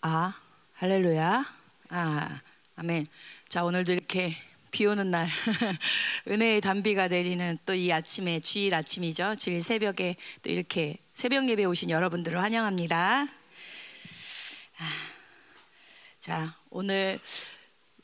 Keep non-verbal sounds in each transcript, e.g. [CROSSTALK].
아, 할렐루야. 아, 아멘. 자, 오늘도 이렇게 비 오는 날 [LAUGHS] 은혜의 단비가 내리는 또 이 아침에 주일 아침이죠. 주일 새벽에 또 이렇게 새벽 예배 오신 여러분들을 환영합니다. 아, 자, 오늘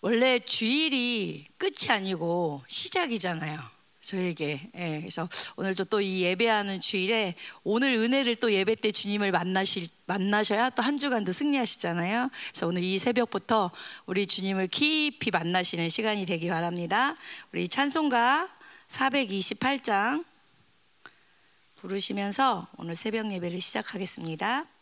원래 주일이 끝이 아니고 시작이잖아요. 저에게. 예, 그래서 오늘도 또 이 예배하는 주일에 오늘 은혜를 또 예배 때 주님을 만나실 만나셔야 또 한 주간도 승리하시잖아요. 그래서 오늘 이 새벽부터 우리 주님을 깊이 만나시는 시간이 되기 바랍니다. 우리 찬송가 428장 부르시면서 오늘 새벽 예배를 시작하겠습니다.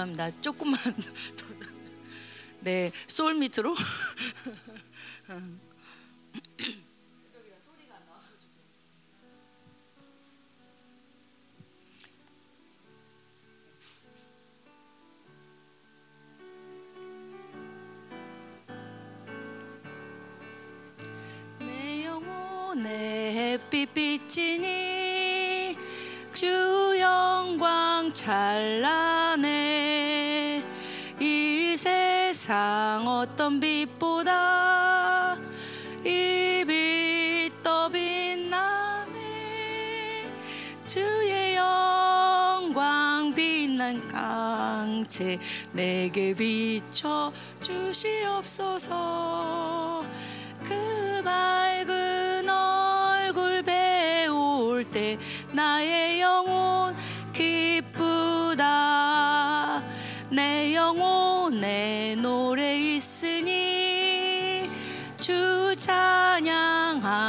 죄송합니다. 조금만 더. 네, 소울 밑으로. 내 영혼의 햇빛 비치니 주 영광 찬란해 이 세상 어떤 빛보다 이빛더 빛나네. 주의 영광 빛난 강체 내게 비춰 주시옵소서. 그밝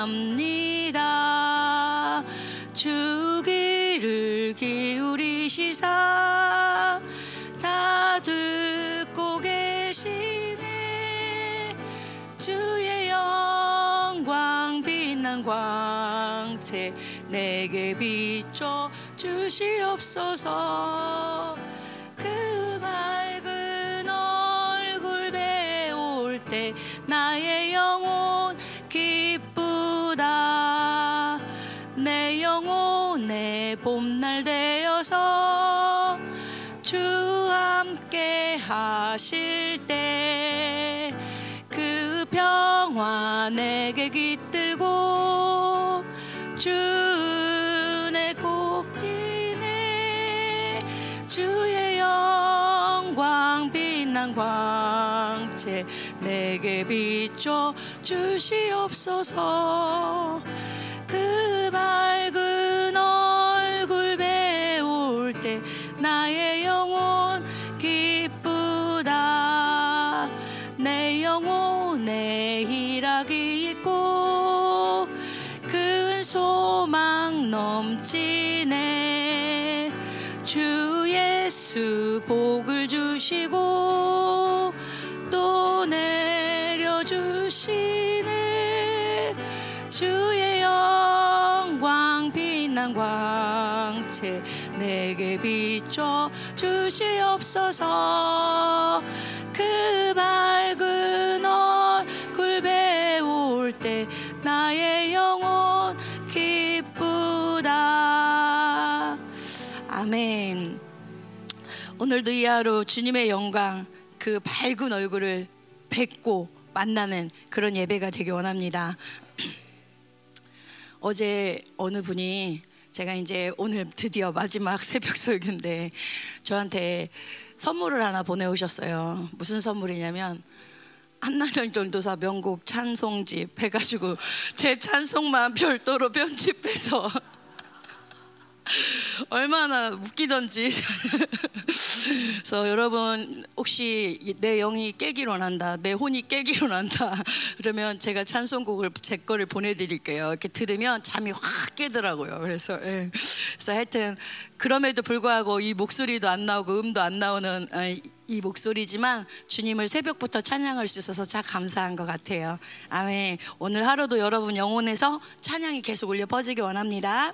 찬양합니다. 주 귀를 기울이시사 다 듣고 계시네. 주의 영광 빛난 광채 내게 비춰 주시옵소서 하실 때 그 평화 내게 깃들고 주내 꽃피네 주의 영광 빛난 광채 내게 비춰 주시옵소서. 그 밝은 얼 소망 넘치네. 주 예수 복을 주시고 또 내려주시네. 주의 영광 빛난 광채 내게 비춰 주시옵소서. 그 밝은 오늘도 이 하루 주님의 영광 그 밝은 얼굴을 뵙고 만나는 그런 예배가 되기 원합니다. [CLEARS THROAT] 어제 어느 분이 제가 이제 오늘 드디어 마지막 [LAUGHS] 새벽 설교인데 저한테 선물을 하나 보내오셨어요. 무슨 선물이냐면 한나절 전도사 명곡 찬송집 해가지고 제 찬송만 [LAUGHS] 별도로 편집해서 [LAUGHS] 얼마나 웃기던지. [LAUGHS] 그래서 여러분 혹시 내 영이 깨기로 난다, 내 혼이 깨기로 난다. [LAUGHS] 그러면 제가 찬송곡을 제 거를 보내드릴게요. 이렇게 들으면 잠이 확 깨더라고요. 그래서 예. 그래서 하여튼 그럼에도 불구하고 이 목소리도 안 나오고 음도 안 나오는 아, 이 목소리지만 주님을 새벽부터 찬양할 수 있어서 참 감사한 것 같아요. 아멘. 오늘 하루도 여러분 영혼에서 찬양이 계속 울려 퍼지기 원합니다.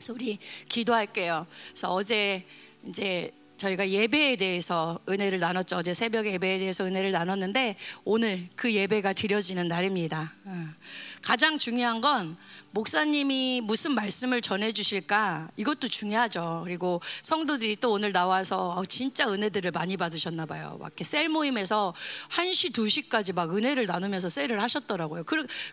그래서 우리 기도할게요. 그래서 어제 이제 저희가 예배에 대해서 은혜를 나눴죠. 어제 새벽 예배에 대해서 은혜를 나눴는데 오늘 그 예배가 드려지는 날입니다. 어. 가장 중요한 건 목사님이 무슨 말씀을 전해 주실까 이것도 중요하죠. 그리고 성도들이 또 오늘 나와서 어, 진짜 은혜들을 많이 받으셨나 봐요. 막 이렇게 셀 모임에서 1시, 2시까지 막 은혜를 나누면서 셀을 하셨더라고요.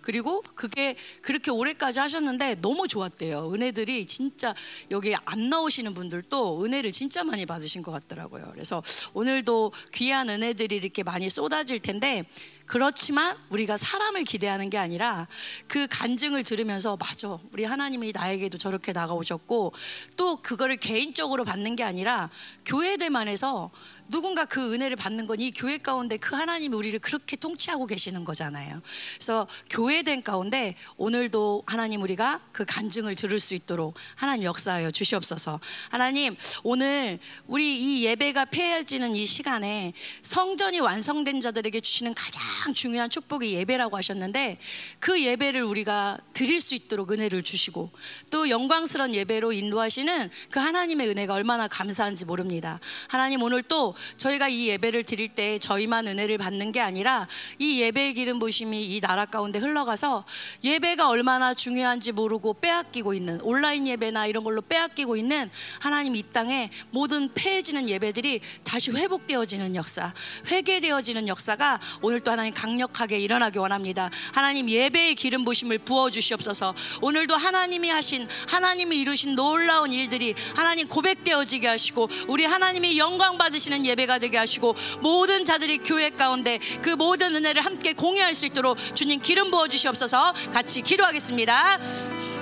그리고 그게 그렇게 오래까지 하셨는데 너무 좋았대요. 은혜들이 진짜 여기 안 나오시는 분들도 은혜를 진짜 많이 받으신 것 같더라고요. 그래서 오늘도 귀한 은혜들이 이렇게 많이 쏟아질 텐데 그렇지만 우리가 사람을 기대하는 게 아니라 그 간증을 들으면서 맞아 우리 하나님이 나에게도 저렇게 나가오셨고 또 그거를 개인적으로 받는 게 아니라 교회들만해서 누군가 그 은혜를 받는 건 이 교회 가운데 그 하나님이 우리를 그렇게 통치하고 계시는 거잖아요. 그래서 교회된 가운데 오늘도 하나님 우리가 그 간증을 들을 수 있도록 하나님 역사하여 주시옵소서. 하나님 오늘 우리 이 예배가 폐해지는 이 시간에 성전이 완성된 자들에게 주시는 가장 중요한 축복이 예배라고 하셨는데 그 예배를 우리가 드릴 수 있도록 은혜를 주시고 또 영광스러운 예배로 인도하시는 그 하나님의 은혜가 얼마나 감사한지 모릅니다. 하나님 오늘 또 저희가 이 예배를 드릴 때 저희만 은혜를 받는 게 아니라 이 예배의 기름 부심이 이 나라 가운데 흘러가서 예배가 얼마나 중요한지 모르고 빼앗기고 있는 온라인 예배나 이런 걸로 빼앗기고 있는 하나님 이 땅에 모든 폐해지는 예배들이 다시 회복되어지는 역사, 회개되어지는 역사가 오늘 또 하나님 강력하게 일어나기 원합니다. 하나님 예배의 기름 부심을 부어 주시옵소서. 오늘도 하나님이 하신 하나님이 이루신 놀라운 일들이 하나님 고백되어지게 하시고 우리 하나님이 영광 받으시는 예배가 되게 하시고 모든 자들이 교회 가운데 그 모든 은혜를 함께 공유할 수 있도록 주님 기름 부어 주시옵소서 같이 기도하겠습니다.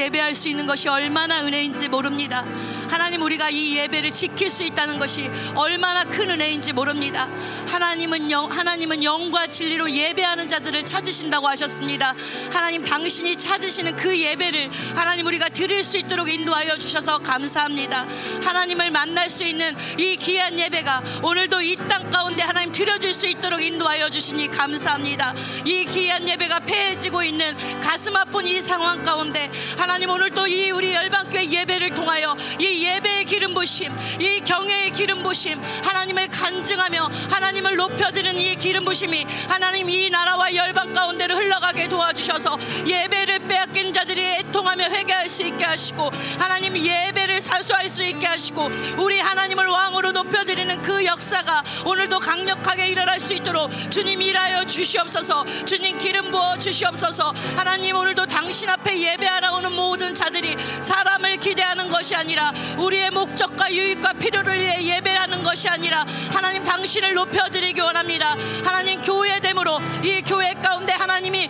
예배할 수 있는 것이 얼마나 은혜인지 모릅니다. 하나님 우리가 이 예배를 지킬 수 있다는 것이 얼마나 큰 은혜인지 모릅니다. 하나님은 영 하나님은 영과 진리로 예배하는 자들을 찾으신다고 하셨습니다. 하나님 당신이 찾으시는 그 예배를 하나님 우리가 드릴 수 있도록 인도하여 주셔서 감사합니다. 하나님을 만날 수 있는 이 귀한 예배가 오늘도 이 땅 가운데 하나님 드려줄 수 있도록 인도하여 주시니 감사합니다. 이 귀한 예배가 폐해지고 있는 가슴 아픈 이 상황 가운데 하나님 오늘 또 이 우리 열방교회 예배를 통하여 이 예배 의 기름 부심 이 경외의 기름 부심 하나님을 간증하며 하나님을 높여드리는 이 기름 부심이 하나님 이 나라와 열방 가운데로 흘러가게 도와주셔서 예배를 빼앗긴 자들이 애통하며 회개할 수 있게 하시고 하나님 예배를 사수할 수 있게 하시고 우리 하나님을 왕으로 높여드리는 그 역사가 오늘도 강력하게 일어날 수 있도록 주님 일하여 주시옵소서 주님 기름 부어 주시옵소서. 하나님 오늘도 당신 앞에 예배하러 오는 모든 자들이 사람을 기대하는 것이 아니라 우리 의 목적과 유익과 필요를 위해 예배하는 것이 아니라 하나님 당신을 높여드리기 원합니다. 하나님 교회 됨으로 이 교회 가운데 하나님이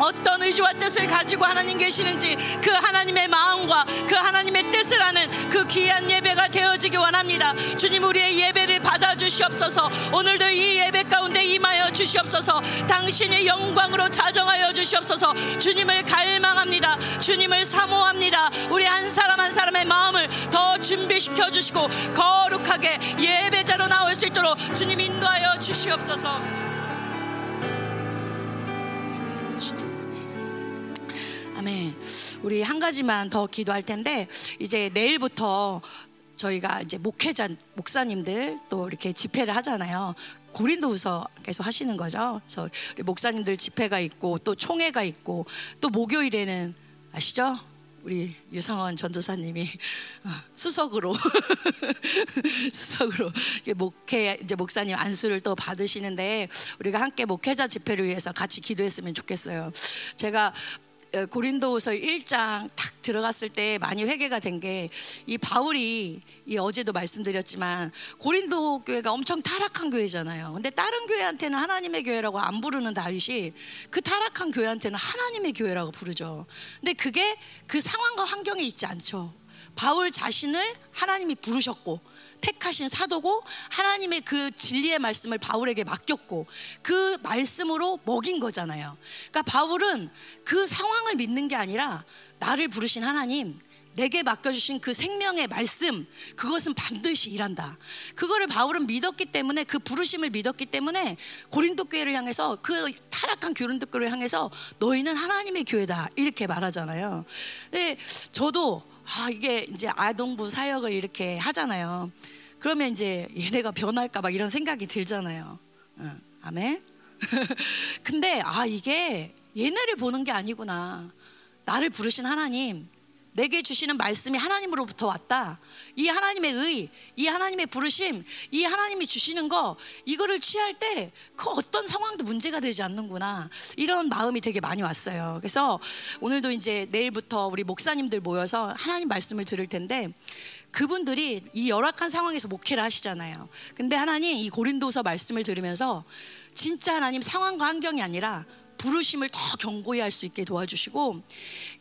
어떤 의지와 뜻을 가지고 하나님 계시는지 그 하나님의 마음과 그 하나님의 뜻을 아는 그 귀한 예배가 되어지기 원합니다. 주님 우리의 예배를 받아 주시옵소서. 오늘도 이 예배 가운데 임하여 주시옵소서. 당신의 영광으로 자정하여 주시옵소서. 주님을 갈망합니다. 주님을 사모합니다. 우리 한 사람 한 사람의 마음을 더 준비시켜 주시고 거룩하게 예배자로 나올 수 있도록 주님 인도하여 주시옵소서. 우리 한 가지만 더 기도할 텐데 이제 내일부터 저희가 이제 목회자 목사님들 또 이렇게 집회를 하잖아요. 고린도후서 계속 하시는 거죠. 그래서 우리 목사님들 집회가 있고 또 총회가 있고 또 목요일에는 아시죠? 우리 유상원 전도사님이 어, [LAUGHS] 수석으로 [LAUGHS] 수석으로 목회 이제 목사님 안수를 또 받으시는데 우리가 함께 목회자 집회를 위해서 같이 기도했으면 좋겠어요. 제가 어, 고린도서 1장 탁 들어갔을 때 많이 회개가 된 게 이 바울이 이 어제도 말씀드렸지만 고린도 교회가 엄청 타락한 교회잖아요. 근데 다른 교회한테는 하나님의 교회라고 안 부르는 다윗이 그 타락한 교회한테는 하나님의 교회라고 부르죠. 근데 그게 그 상황과 환경에 있지 않죠. 바울 자신을 하나님이 부르셨고 택하신 사도고 하나님의 그 진리의 말씀을 바울에게 맡겼고 그 말씀으로 먹인 거잖아요. 그러니까 바울은 그 상황을 믿는 게 아니라 나를 부르신 하나님 내게 맡겨주신 그 생명의 말씀 그것은 반드시 일한다. 그거를 바울은 믿었기 때문에 그 부르심을 믿었기 때문에 고린도 교회를 향해서 그 타락한 고린도 교회를 향해서 너희는 하나님의 교회다 이렇게 말하잖아요. 근데 저도 아 이게 이제 아동부 사역을 이렇게 하잖아요. 그러면 이제 얘네가 변할까 봐 이런 생각이 들잖아요. 응, 아멘. [LAUGHS] 근데 아 이게 얘네를 보는 게 아니구나. 나를 부르신 하나님, 내게 주시는 말씀이 하나님으로부터 왔다. 이 하나님의 의, 이 하나님의 부르심, 이 하나님이 주시는 거 이거를 취할 때 그 어떤 상황도 문제가 되지 않는구나. 이런 마음이 되게 많이 왔어요. 그래서 오늘도 이제 내일부터 우리 목사님들 모여서 하나님 말씀을 들을 텐데 그분들이 이 열악한 상황에서 목회를 하시잖아요. 근데 하나님 이 고린도서 말씀을 들으면서 진짜 하나님 상황과 환경이 아니라 부르심을 더 견고히 할 수 있게 도와주시고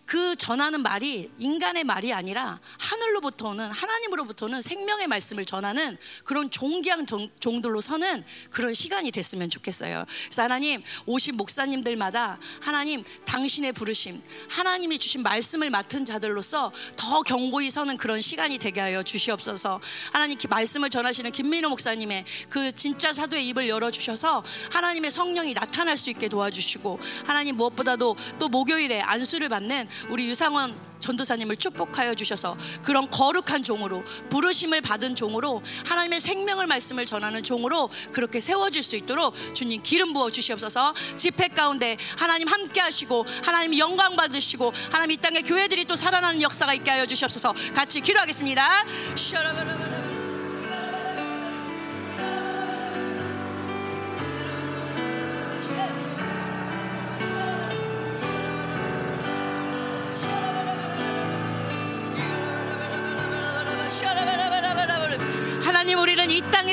그 전하는 말이 인간의 말이 아니라 하늘로부터 오는 하나님으로부터는 생명의 말씀을 전하는 그런 존귀한 종들로 서는 그런 시간이 됐으면 좋겠어요. 그래서 하나님 오신 목사님들마다 하나님 당신의 부르심 하나님이 주신 말씀을 맡은 자들로서 더 견고히 서는 그런 시간이 되게 하여 주시옵소서. 하나님 말씀을 전하시는 김민호 목사님의 그 진짜 사도의 입을 열어 주셔서 하나님의 성령이 나타날 수 있게 도와주시고 하나님 무엇보다도 또 목요일에 안수를 받는 우리 유상원 전도사님을 축복하여 주셔서 그런 거룩한 종으로 부르심을 받은 종으로 하나님의 생명을 말씀을 전하는 종으로 그렇게 세워질 수 있도록 주님 기름 부어 주시옵소서 집회 가운데 하나님 함께 하시고 하나님 영광 받으시고 하나님 이 땅에 교회들이 또 살아나는 역사가 있게 하여 주시옵소서 같이 기도하겠습니다.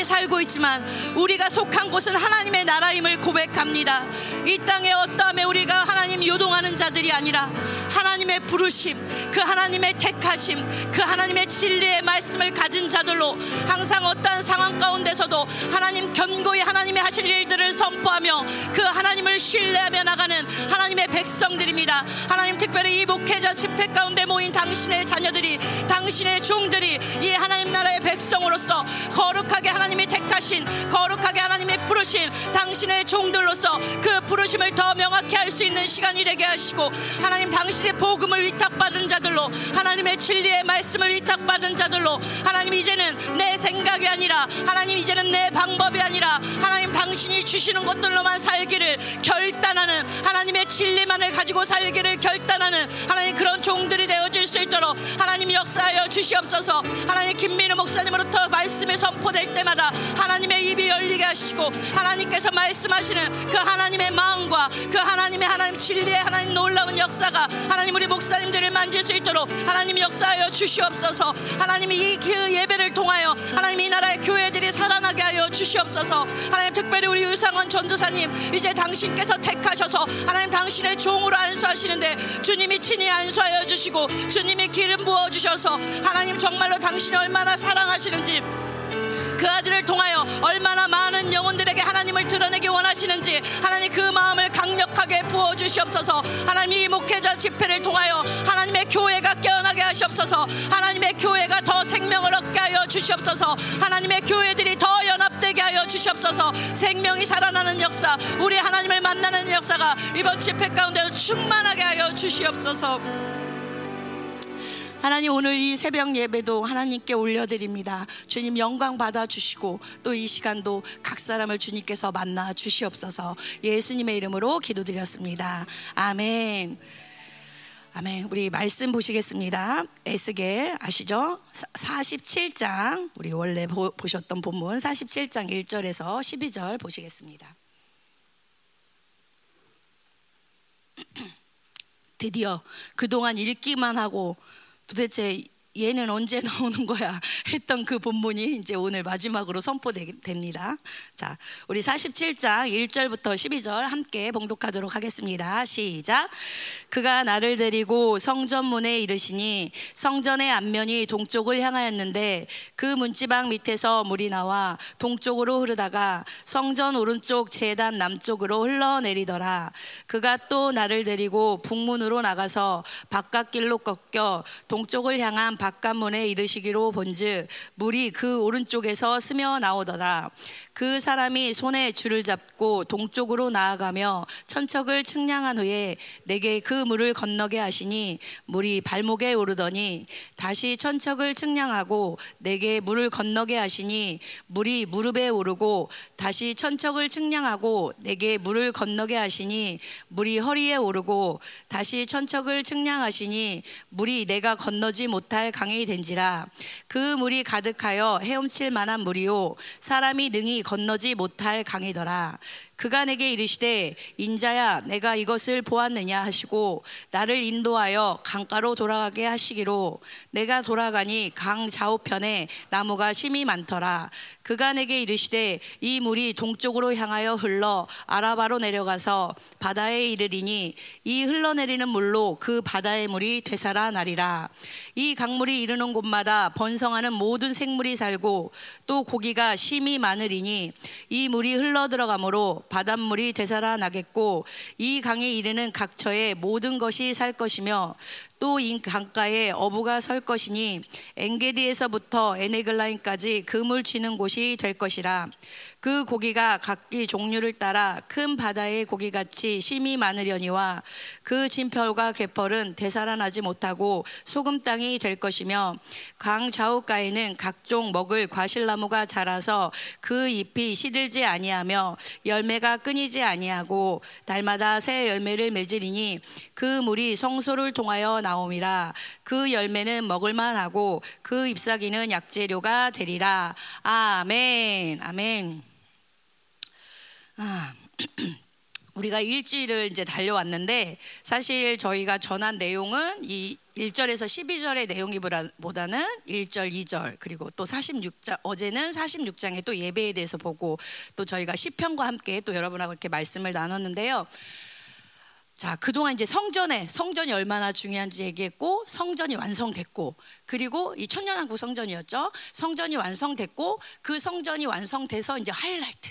살고 있지만 우리가 속한 곳은 하나님의 나라임을 고백합니다. 이 땅에 어떠함에 우리가 하나님 요동하는 자들이 아니라 하나님의 부르심, 그 하나님의 택하심, 그 하나님의 진리의 말씀을 가진 자들로 항상 어떠한 상황 가운데서도 하나님 견고히 하나님의 하실 일들을 선포하며 그 하나님을 신뢰하며 나가는 하나님의 백성들입니다. 하나님 특별히 이 목회자 집회 가운데 모인 당신의 자녀들이 당신의 종들이 이 하나님 나라의 백성으로서 거룩하게 하나님 이 택하신 거룩하게 하나님의 부르심 당신의 종들로서 그 부르심을 더 명확히 할 수 있는 시간이 되게 하시고 하나님 당신의 복음을 위탁받은 자들로 하나님의 진리의 말씀을 위탁받은 자들로 하나님 이제는 내 생각이 아니라 하나님 이제는 내 방법이 아니라 하나님 당신이 주시는 것들로만 살기를 결단하는 하나님의 진리만을 가지고 살기를 결단하는 하나님 그런 종들이 되어질 수 있도록 하나님 역사하여 주시옵소서. 하나님 김민우 목사님으로부터 말씀이 선포될 때마다 하나님의 입이 열리게 하시고 하나님께서 말씀하시는 그 하나님의 마음과 그 하나님의 하나님 진리의 하나님 놀라운 역사가 하나님 우리 목사님들을 만질 수 있도록 하나님 역사하여 주시옵소서. 하나님 이그 예배를 통하여 하나님 이 나라의 교회들이 살아나게 하여 주시옵소서. 하나님 특별히 우리 유상원 전도사님 이제 당신께서 택하셔서 하나님 당신의 종으로 안수하시는데 주님이 친히 안수하여 주시고 주님이 기름 부어 주셔서 하나님 정말로 당신이 얼마나 사랑하시는지 그 아들을 통하여 얼마나 많은 영혼들에게 하나님을 드러내기 원하시는지 하나님 그 마음을 강력하게 부어 주시옵소서. 하나님 이 목회자 집회를 통하여 하나님의 교회가 깨어나게 하시옵소서. 하나님의 교회가 더 생명을 얻게 하여 주시옵소서. 하나님의 교회들이 더 연합되게 하여 주시옵소서. 생명이 살아나는 역사 우리 하나님을 만나는 역사가 이번 집회 가운데 충만하게 하여 주시옵소서 하나님 오늘 이 새벽 예배도 하나님께 올려드립니다. 주님 영광 받아 주시고 또 이 시간도 각 사람을 주님께서 만나 주시옵소서. 예수님의 이름으로 기도드렸습니다. 아멘. 아멘. 우리 말씀 보시겠습니다. 에스겔 아시죠? 47장 우리 원래 보, 보셨던 본문 47장 1절에서 12절 보시겠습니다. [CLEARS THROAT] 드디어 그동안 읽기만 하고 도대체 얘는 언제 [LAUGHS] 나오는 거야 했던 그 본문이 이제 오늘 마지막으로 선포됩니다. 자, 우리 47장 1절부터 12절 함께 봉독하도록 하겠습니다. 시작. 그가 나를 데리고 성전문에 이르시니 성전의 앞면이 동쪽을 향하였는데 그 문지방 밑에서 물이 나와 동쪽으로 흐르다가 성전 오른쪽 제단 남쪽으로 흘러내리더라. 그가 또 나를 데리고 북문으로 나가서 바깥길로 꺾여 동쪽을 향한 바깥문에 이르시기로 본즉 물이 그 오른쪽에서 스며 나오더라. 그 사람이 손에 줄을 잡고 동쪽으로 나아가며 천척을 측량한 후에 내게 그 물을 건너게 하시니 물이 발목에 오르더니 다시 천척을 측량하고 내게 물을 건너게 하시니 물이 무릎에 오르고 다시 천척을 측량하고 내게 물을 건너게 하시니 물이 허리에 오르고 다시 천척을 측량하시니 물이 내가 건너지 못할 강이 된지라 그 물이 가득하여 헤엄칠 만한 물이요 사람이 능히 건너지 못할 강이더라. 그가 내게 이르시되 인자야 내가 이것을 보았느냐 하시고 나를 인도하여 강가로 돌아가게 하시기로. 내가 돌아가니 강 좌우편에 나무가 심이 많더라. 그가 내게 이르시되 이 물이 동쪽으로 향하여 흘러 아라바로 내려가서 바다에 이르리니 이 흘러내리는 물로 그 바다의 물이 되살아 나리라. 이 강물이 이르는 곳마다 번성하는 모든 생물이 살고 또 고기가 심이 많으리니 이 물이 흘러 들어가므로 바닷물이 되살아나겠고 이 강에 이르는 각처에 모든 것이 살 것이며 또 이 강가에 어부가 설 것이니 엔게디에서부터 에네글라인까지 그물 치는 곳이 될 것이라 그 고기가 각기 종류를 따라 큰 바다의 고기같이 심이 많으려니와 그 진펄과 개펄은 되살아나지 못하고 소금 땅이 될 것이며 강 좌우가에는 각종 먹을 과실나무가 자라서 그 잎이 시들지 아니하며 열매가 끊이지 아니하고 달마다 새 열매를 맺으리니 그 물이 성소를 통하여 나옴이라. 그 열매는 먹을만하고 그 잎사귀는 약재료가 되리라. 아멘. 아멘 아, [CLEARS THROAT] 우리가 일주일을 이제 달려왔는데 사실 저희가 전한 내용은 이 1절에서 12절의 내용이보다는 1절, 2절 그리고 또 46장 어제는 46장의 또 예배에 대해서 보고 또 저희가 시편과 함께 또 여러분하고 이렇게 말씀을 나눴는데요. 자, 그동안 이제 성전에 성전이 얼마나 중요한지 얘기했고 성전이 완성됐고 그리고 이 천년왕국 성전이었죠. 성전이 완성됐고 그 성전이 완성돼서 이제 하이라이트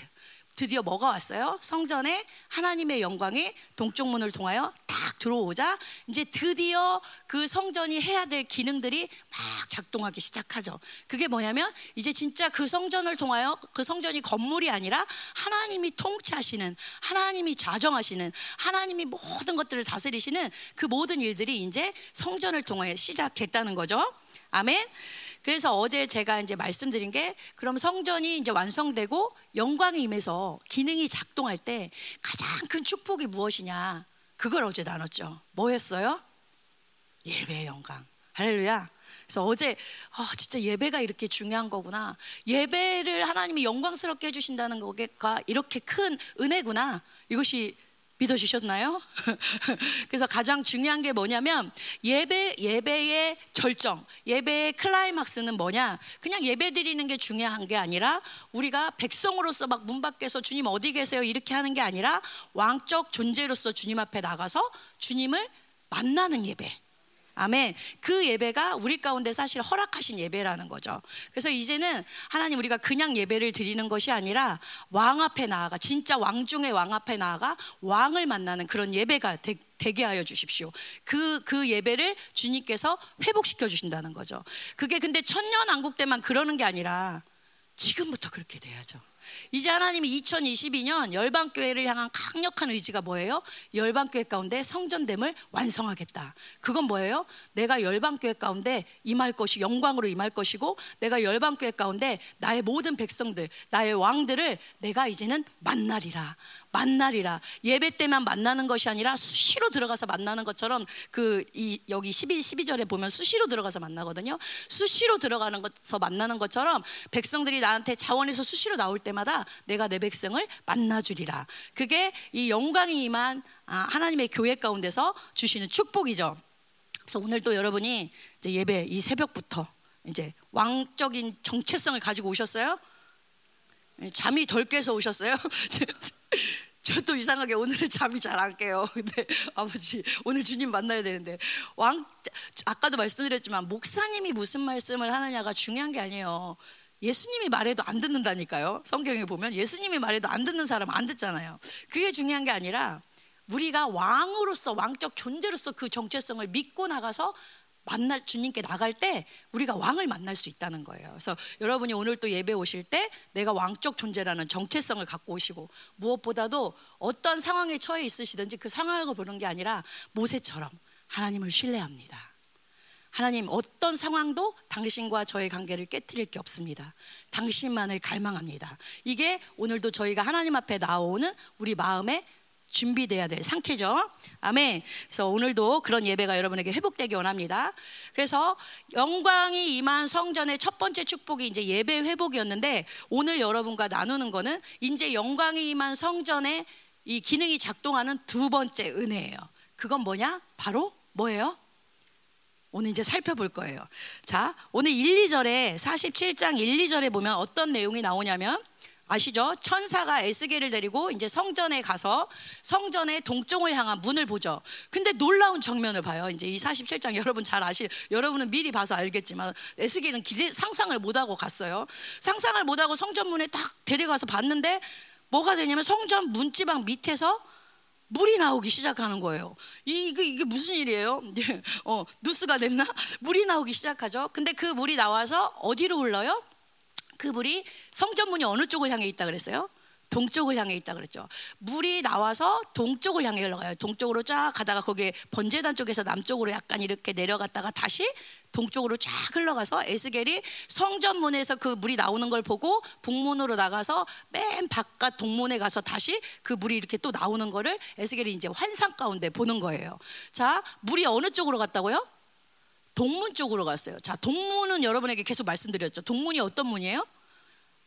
드디어 뭐가 왔어요? 성전에 하나님의 영광이 동쪽 문을 통하여 딱 들어오자 이제 드디어 그 성전이 해야 될 기능들이 막 작동하기 시작하죠. 그게 뭐냐면 이제 진짜 그 성전을 통하여 그 성전이 건물이 아니라 하나님이 통치하시는 하나님이 자정하시는 하나님이 모든 것들을 다스리시는 그 모든 일들이 이제 성전을 통해 시작했다는 거죠. 아멘. 그래서 어제 제가 이제 말씀드린 게 그럼 성전이 이제 완성되고 영광이 임해서 기능이 작동할 때 가장 큰 축복이 무엇이냐? 그걸 어제 나눴죠. 뭐였어요? 예배의 영광. 할렐루야. 그래서 어제 아, 진짜 예배가 이렇게 중요한 거구나. 예배를 하나님이 영광스럽게 해주신다는 거가 이렇게 큰 은혜구나. 이것이 믿어주셨나요? [LAUGHS] 그래서 가장 중요한 게 뭐냐면 예배 예배의 절정, 예배의 클라이막스는 뭐냐? 그냥 예배 드리는 게 중요한 게 아니라 우리가 백성으로서 막 문 밖에서 주님 어디 계세요 이렇게 하는 게 아니라 왕적 존재로서 주님 앞에 나가서 주님을 만나는 예배. 아멘. 그 예배가 우리 가운데 사실 허락하신 예배라는 거죠. 그래서 이제는 하나님 우리가 그냥 예배를 드리는 것이 아니라 왕 앞에 나아가 진짜 왕 중의 왕 앞에 나아가 왕을 만나는 그런 예배가 되, 되게 하여 주십시오. 그, 그 예배를 주님께서 회복시켜 주신다는 거죠. 그게 근데 천년 왕국 때만 그러는 게 아니라 지금부터 그렇게 돼야죠. 이제 하나님이 2022년 열방교회를 향한 강력한 의지가 뭐예요? 열방교회 가운데 성전됨을 완성하겠다. 그건 뭐예요? 내가 열방교회 가운데 임할 것이 영광으로 임할 것이고 내가 열방교회 가운데 나의 모든 백성들, 나의 왕들을 내가 이제는 만나리라. 만나리라. 예배 때만 만나는 것이 아니라 수시로 들어가서 만나는 것처럼 그 이 여기 12 12절에 보면 수시로 들어가서 만나거든요. 수시로 들어가는 것서 만나는 것처럼 백성들이 나한테 자원에서 수시로 나올 때마다 내가 내 백성을 만나 주리라. 그게 이 영광이 임한 아, 하나님의 교회 가운데서 주시는 축복이죠. 그래서 오늘 또 여러분이 이제 예배 이 새벽부터 이제 왕적인 정체성을 가지고 오셨어요? 예, 잠이 덜 깨서 오셨어요? [LAUGHS] [LAUGHS] 저도 이상하게 오늘은 잠이 잘 안 깨요. [LAUGHS] 근데 아버지 오늘 주님 만나야 되는데 왕 아까도 말씀드렸지만 목사님이 무슨 말씀을 하느냐가 중요한 게 아니에요. 예수님이 말해도 안 듣는다니까요. 성경에 보면 예수님이 말해도 안 듣는 사람 안 듣잖아요. 그게 중요한 게 아니라 우리가 왕으로서 왕적 존재로서 그 정체성을 믿고 나가서 만날 주님께 나갈 때 우리가 왕을 만날 수 있다는 거예요. 그래서 여러분이 오늘 또 예배 오실 때 내가 왕적 존재라는 정체성을 갖고 오시고 무엇보다도 어떤 상황에 처해 있으시든지 그 상황을 보는 게 아니라 모세처럼 하나님을 신뢰합니다. 하나님 어떤 상황도 당신과 저의 관계를 깨뜨릴 게 없습니다. 당신만을 갈망합니다. 이게 오늘도 저희가 하나님 앞에 나오는 우리 마음의 준비돼야 될 상태죠. 아멘. 그래서 오늘도 그런 예배가 여러분에게 회복되기 원합니다. 그래서 영광이 임한 성전의 첫 번째 축복이 이제 예배 회복이었는데 오늘 여러분과 나누는 거는 이제 영광이 임한 성전의 이 기능이 작동하는 두 번째 은혜예요. 그건 뭐냐? 바로 뭐예요? 오늘 이제 살펴볼 거예요. 자, 오늘 1, 2절에 47장 1, 2절에 보면 어떤 내용이 나오냐면 아시죠? 천사가 에스겔을 데리고 이제 성전에 가서 성전의 동쪽을 향한 문을 보죠. 근데 놀라운 정면을 봐요. 이제 이 47장 여러분 잘 아실, 여러분은 미리 봐서 알겠지만 에스겔은 기 상상을 못 하고 갔어요. 상상을 못 하고 성전 문에 딱 데려가서 봤는데 뭐가 되냐면 성전 문지방 밑에서 물이 나오기 시작하는 거예요. 이게, 이게 무슨 일이에요? [LAUGHS] 어, 누스가 됐나? [LAUGHS] 물이 나오기 시작하죠. 근데 그 물이 나와서 어디로 흘러요? 그 물이 성전 문이 어느 쪽을 향해 있다 그랬어요? 동쪽을 향해 있다 그랬죠. 물이 나와서 동쪽을 향해 흘러가요. 동쪽으로 쫙 가다가 거기에 번제단 쪽에서 남쪽으로 약간 이렇게 내려갔다가 다시 동쪽으로 쫙 흘러가서 에스겔이 성전 문에서 그 물이 나오는 걸 보고 북문으로 나가서 맨 바깥 동문에 가서 다시 그 물이 이렇게 또 나오는 거를 에스겔이 이제 환상 가운데 보는 거예요. 자, 물이 어느 쪽으로 갔다고요? 동문 쪽으로 갔어요. 자, 동문은 여러분에게 계속 말씀드렸죠. 동문이 어떤 문이에요?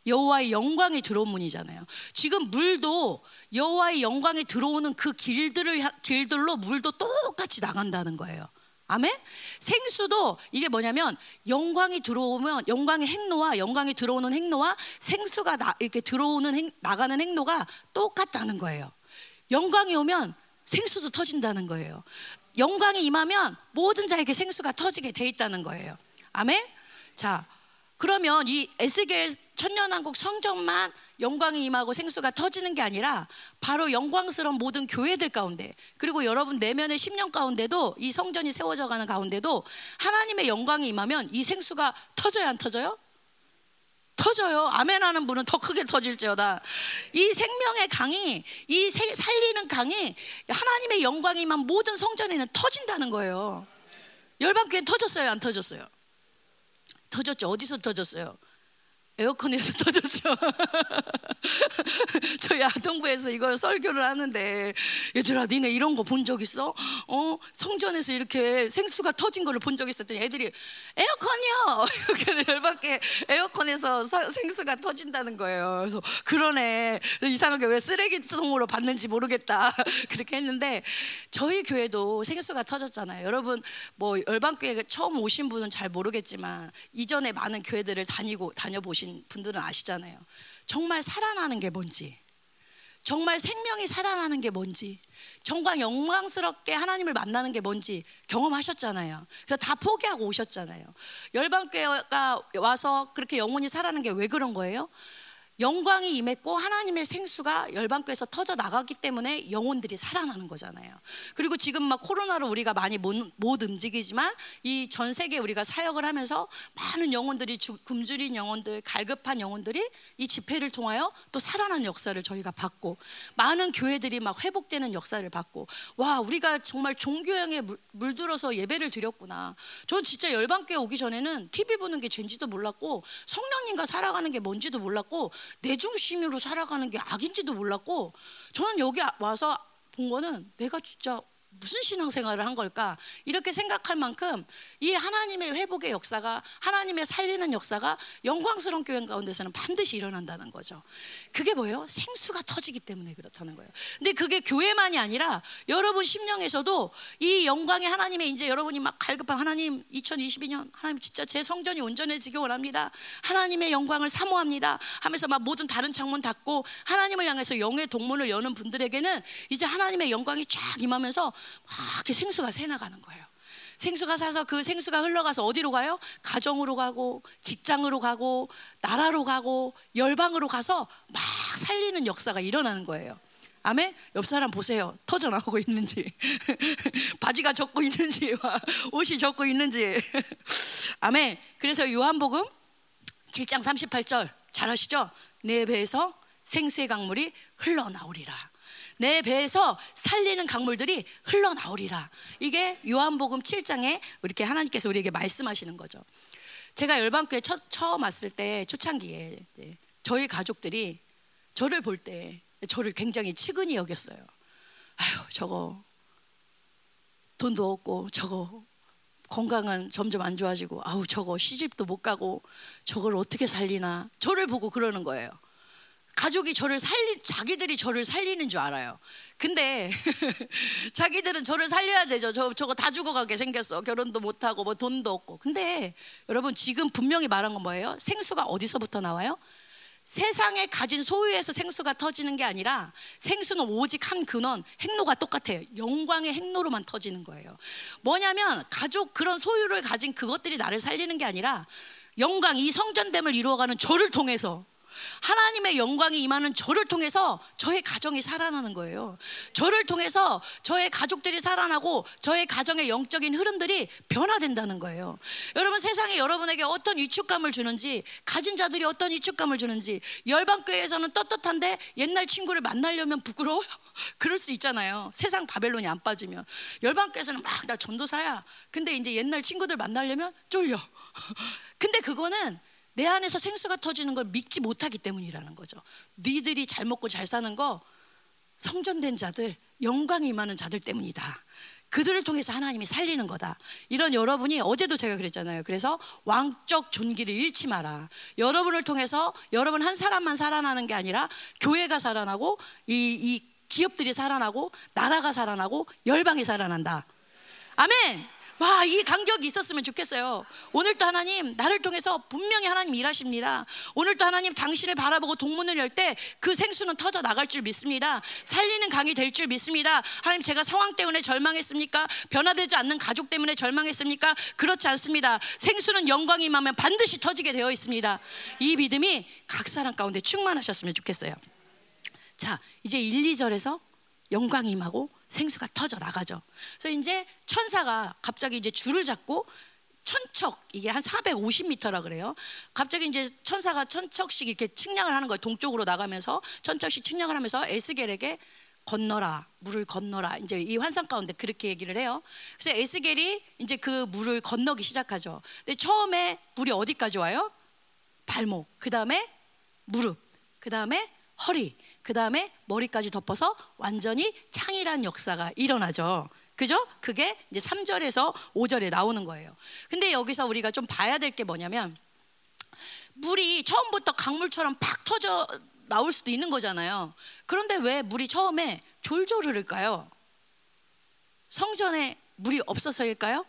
여호와의 영광이 들어온 문이잖아요. 지금 물도 여호와의 영광이 들어오는 그 길들을 길들로 물도 똑같이 나간다는 거예요. 아멘. 생수도 이게 뭐냐면 영광이 들어오면 영광의 행로와 영광이 들어오는 행로와 생수가 나, 이렇게 들어오는 행, 나가는 행로가 똑같다는 거예요. 영광이 오면 생수도 터진다는 거예요. 영광이 임하면 모든 자에게 생수가 터지게 돼 있다는 거예요. 아멘. 자, 그러면 이 에스겔 천년왕국 성전만 영광이 임하고 생수가 터지는 게 아니라 바로 영광스러운 모든 교회들 가운데 그리고 여러분 내면의 10년 가운데도 이 성전이 세워져 가는 가운데도 하나님의 영광이 임하면 이 생수가 터져야 안 터져요? 터져요. 아멘 하는 분은 더 크게 터질지어다. 이 생명의 강이, 이 살리는 강이 하나님의 영광이 만 모든 성전에는 터진다는 거예요. 열방교회 터졌어요? 안 터졌어요? 터졌죠. 어디서 터졌어요? 에어컨에서 [LAUGHS] 터졌죠. [LAUGHS] 저희 아동부에서 이걸 설교를 하는데 얘들아 니네 이런 거 본 적 있어? 어 성전에서 이렇게 생수가 터진 거를 본 적 있었더니 애들이 에어컨이요. [LAUGHS] 이렇게 열받게 에어컨에서 생수가 터진다는 거예요. 그래서 그러네 이상하게 왜 쓰레기통으로 받는지 모르겠다 그렇게 했는데 저희 교회도 생수가 터졌잖아요. 여러분 뭐 열방교회 처음 오신 분은 잘 모르겠지만 이전에 많은 교회들을 다니고 다녀보신 계신 분들은 아시잖아요. 정말 살아나는 게 뭔지, 정말 생명이 살아나는 게 뭔지, 정말 영광스럽게 하나님을 만나는 게 뭔지 경험하셨잖아요. 그래서 다 포기하고 오셨잖아요. 열방교회가 와서 그렇게 영혼이 살아나는 게 왜 그런 거예요? 영광이 임했고 하나님의 생수가 열방교에서 터져 나가기 때문에 영혼들이 살아나는 거잖아요. 그리고 지금 막 코로나로 우리가 많이 못, 못 움직이지만 이 전 세계 우리가 사역을 하면서 많은 영혼들이 주, 굶주린 영혼들, 갈급한 영혼들이 이 집회를 통하여 또 살아난 역사를 저희가 받고 많은 교회들이 막 회복되는 역사를 받고 와 우리가 정말 종교형에 물, 물들어서 예배를 드렸구나. 전 진짜 열방교회 오기 전에는 TV 보는 게 죄인지도 몰랐고 성령님과 살아가는 게 뭔지도 몰랐고 내 중심으로 살아가는 게 악인지도 몰랐고 저는 여기 와서 본 거는 내가 진짜 무슨 신앙생활을 한 걸까? 이렇게 생각할 만큼 이 하나님의 회복의 역사가 하나님의 살리는 역사가 영광스러운 교회 가운데서는 반드시 일어난다는 거죠. 그게 뭐예요? 생수가 터지기 때문에 그렇다는 거예요. 근데 그게 교회만이 아니라 여러분 심령에서도 이 영광의 하나님의 이제 여러분이 막 갈급한 하나님 2022년 하나님 진짜 제 성전이 온전해지기 원합니다. 하나님의 영광을 사모합니다. 하면서 막 모든 다른 창문 닫고 하나님을 향해서 영의 동문을 여는 분들에게는 이제 하나님의 영광이 쫙 임하면서 막 이렇게 생수가 새 나가는 거예요. 생수가 사서 그 생수가 흘러가서 어디로 가요? 가정으로 가고 직장으로 가고 나라로 가고 열방으로 가서 막 살리는 역사가 일어나는 거예요. 아멘. 옆 사람 보세요. 터져 나오고 있는지, [LAUGHS] 바지가 젖고 있는지, 옷이 젖고 있는지. [LAUGHS] 아멘. 그래서 요한복음 7장 38절 잘 아시죠? 내 배에서 생수의 강물이 흘러나오리라. 내 배에서 살리는 강물들이 흘러나오리라. 이게 요한복음 7장에 이렇게 하나님께서 우리에게 말씀하시는 거죠. 제가 열방교회 첫, 처음 왔을 때 초창기에 저희 가족들이 저를 볼 때 저를 굉장히 치근히 여겼어요. 아유 저거 돈도 없고 저거 건강은 점점 안 좋아지고 아우 저거 시집도 못 가고 저걸 어떻게 살리나 저를 보고 그러는 거예요. 가족이 저를 살리 자기들이 저를 살리는 줄 알아요. 근데 [LAUGHS] 자기들은 저를 살려야 되죠. 저 저거 다 죽어가게 생겼어. 결혼도 못 하고 뭐 돈도 없고. 근데 여러분 지금 분명히 말한 건 뭐예요? 생수가 어디서부터 나와요? 세상에 가진 소유에서 생수가 터지는 게 아니라 생수는 오직 한 근원, 행로가 똑같아요. 영광의 행로로만 터지는 거예요. 뭐냐면 가족 그런 소유를 가진 그것들이 나를 살리는 게 아니라 영광 이 성전됨을 이루어가는 저를 통해서 하나님의 영광이 임하는 저를 통해서 저의 가정이 살아나는 거예요. 저를 통해서 저의 가족들이 살아나고 저의 가정의 영적인 흐름들이 변화된다는 거예요. 여러분 세상에 여러분에게 어떤 위축감을 주는지 가진 자들이 어떤 위축감을 주는지 열방교회에서는 떳떳한데 옛날 친구를 만나려면 부끄러워요. [LAUGHS] 그럴 수 있잖아요. 세상 바벨론이 안 빠지면 열방교회에서는 막 나 전도사야. 근데 이제 옛날 친구들 만나려면 쫄려. [LAUGHS] 근데 그거는 내 안에서 생수가 터지는 걸 믿지 못하기 때문이라는 거죠. 니들이 잘 먹고 잘 사는 거 성전된 자들, 영광이 임하는 자들 때문이다. 그들을 통해서 하나님이 살리는 거다. 이런 여러분이 어제도 제가 그랬잖아요. 그래서 왕적 존귀를 잃지 마라. 여러분을 통해서 여러분 한 사람만 살아나는 게 아니라 교회가 살아나고 이, 이 기업들이 살아나고 나라가 살아나고 열방이 살아난다. 아멘. 와, 이 간격이 있었으면 좋겠어요. 오늘도 하나님, 나를 통해서 분명히 하나님 일하십니다. 오늘도 하나님 당신을 바라보고 동문을 열 때 그 생수는 터져 나갈 줄 믿습니다. 살리는 강이 될 줄 믿습니다. 하나님, 제가 상황 때문에 절망했습니까? 변화되지 않는 가족 때문에 절망했습니까? 그렇지 않습니다. 생수는 영광이 임하면 반드시 터지게 되어 있습니다. 이 믿음이 각 사람 가운데 충만하셨으면 좋겠어요. 자, 이제 1, 2절에서 영광이 임하고 생수가 터져 나가죠. 그래서 이제 천사가 갑자기 이제 줄을 잡고 천척 이게 한 450m라 그래요. 갑자기 이제 천사가 천척씩 이렇게 측량을 하는 거예요. 동쪽으로 나가면서 천척씩 측량을 하면서 에스겔에게 건너라 물을 건너라 이제 이 환상 가운데 그렇게 얘기를 해요. 그래서 에스겔이 이제 그 물을 건너기 시작하죠. 근데 처음에 물이 어디까지 와요? 발목. 그 다음에 무릎. 그 다음에 허리. 그 다음에 머리까지 덮어서 완전히 창이란 역사가 일어나죠. 그죠? 그게 이제 3절에서 5절에 나오는 거예요. 근데 여기서 우리가 좀 봐야 될 게 뭐냐면 물이 처음부터 강물처럼 팍 터져 나올 수도 있는 거잖아요. 그런데 왜 물이 처음에 졸졸 흐를까요? 성전에 물이 없어서일까요?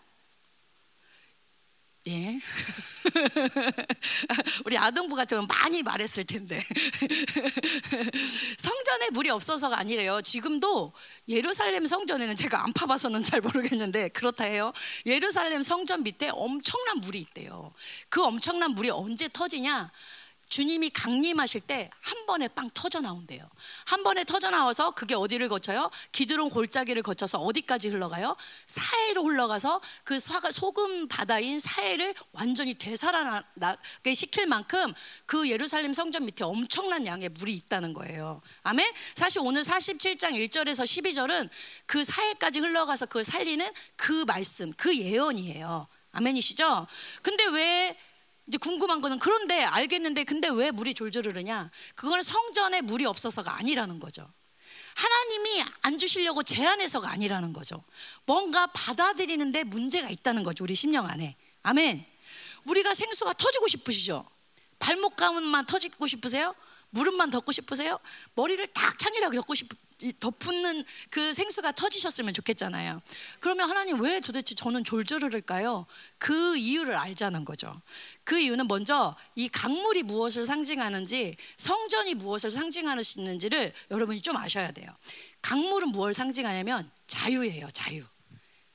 예. [LAUGHS] 우리 아동부가 좀 많이 말했을 텐데. [LAUGHS] 성전에 물이 없어서가 아니래요. 지금도 예루살렘 성전에는 제가 안 파봐서는 잘 모르겠는데 그렇다 해요. 예루살렘 성전 밑에 엄청난 물이 있대요. 그 엄청난 물이 언제 터지냐? 주님이 강림하실 때 한 번에 빵 터져 나온대요. 한 번에 터져 나와서 그게 어디를 거쳐요? 기드론 골짜기를 거쳐서 어디까지 흘러가요? 사해로 흘러가서 그 소금 바다인 사해를 완전히 되살아나게 시킬 만큼 그 예루살렘 성전 밑에 엄청난 양의 물이 있다는 거예요. 아멘. 사실 오늘 47장 1절에서 12절은 그 사해까지 흘러가서 그걸 살리는 그 말씀, 그 예언이에요. 아멘이시죠? 근데 왜 이제 궁금한 거는 그런데 알겠는데 근데 왜 물이 졸졸 흐르냐? 그거는 성전에 물이 없어서가 아니라는 거죠. 하나님이 안 주시려고 제한해서가 아니라는 거죠. 뭔가 받아들이는데 문제가 있다는 거죠. 우리 심령 안에. 아멘. 우리가 생수가 터지고 싶으시죠? 발목 가문만 터지고 싶으세요? 무릎만 덮고 싶으세요? 머리를 탁 찬이라고 덮고 싶 덮는 그 생수가 터지셨으면 좋겠잖아요. 그러면 하나님 왜 도대체 저는 졸졸을까요? 그 이유를 알자는 거죠. 그 이유는 먼저 이 강물이 무엇을 상징하는지 성전이 무엇을 상징하는지를 여러분이 좀 아셔야 돼요. 강물은 무엇을 상징하냐면 자유예요, 자유.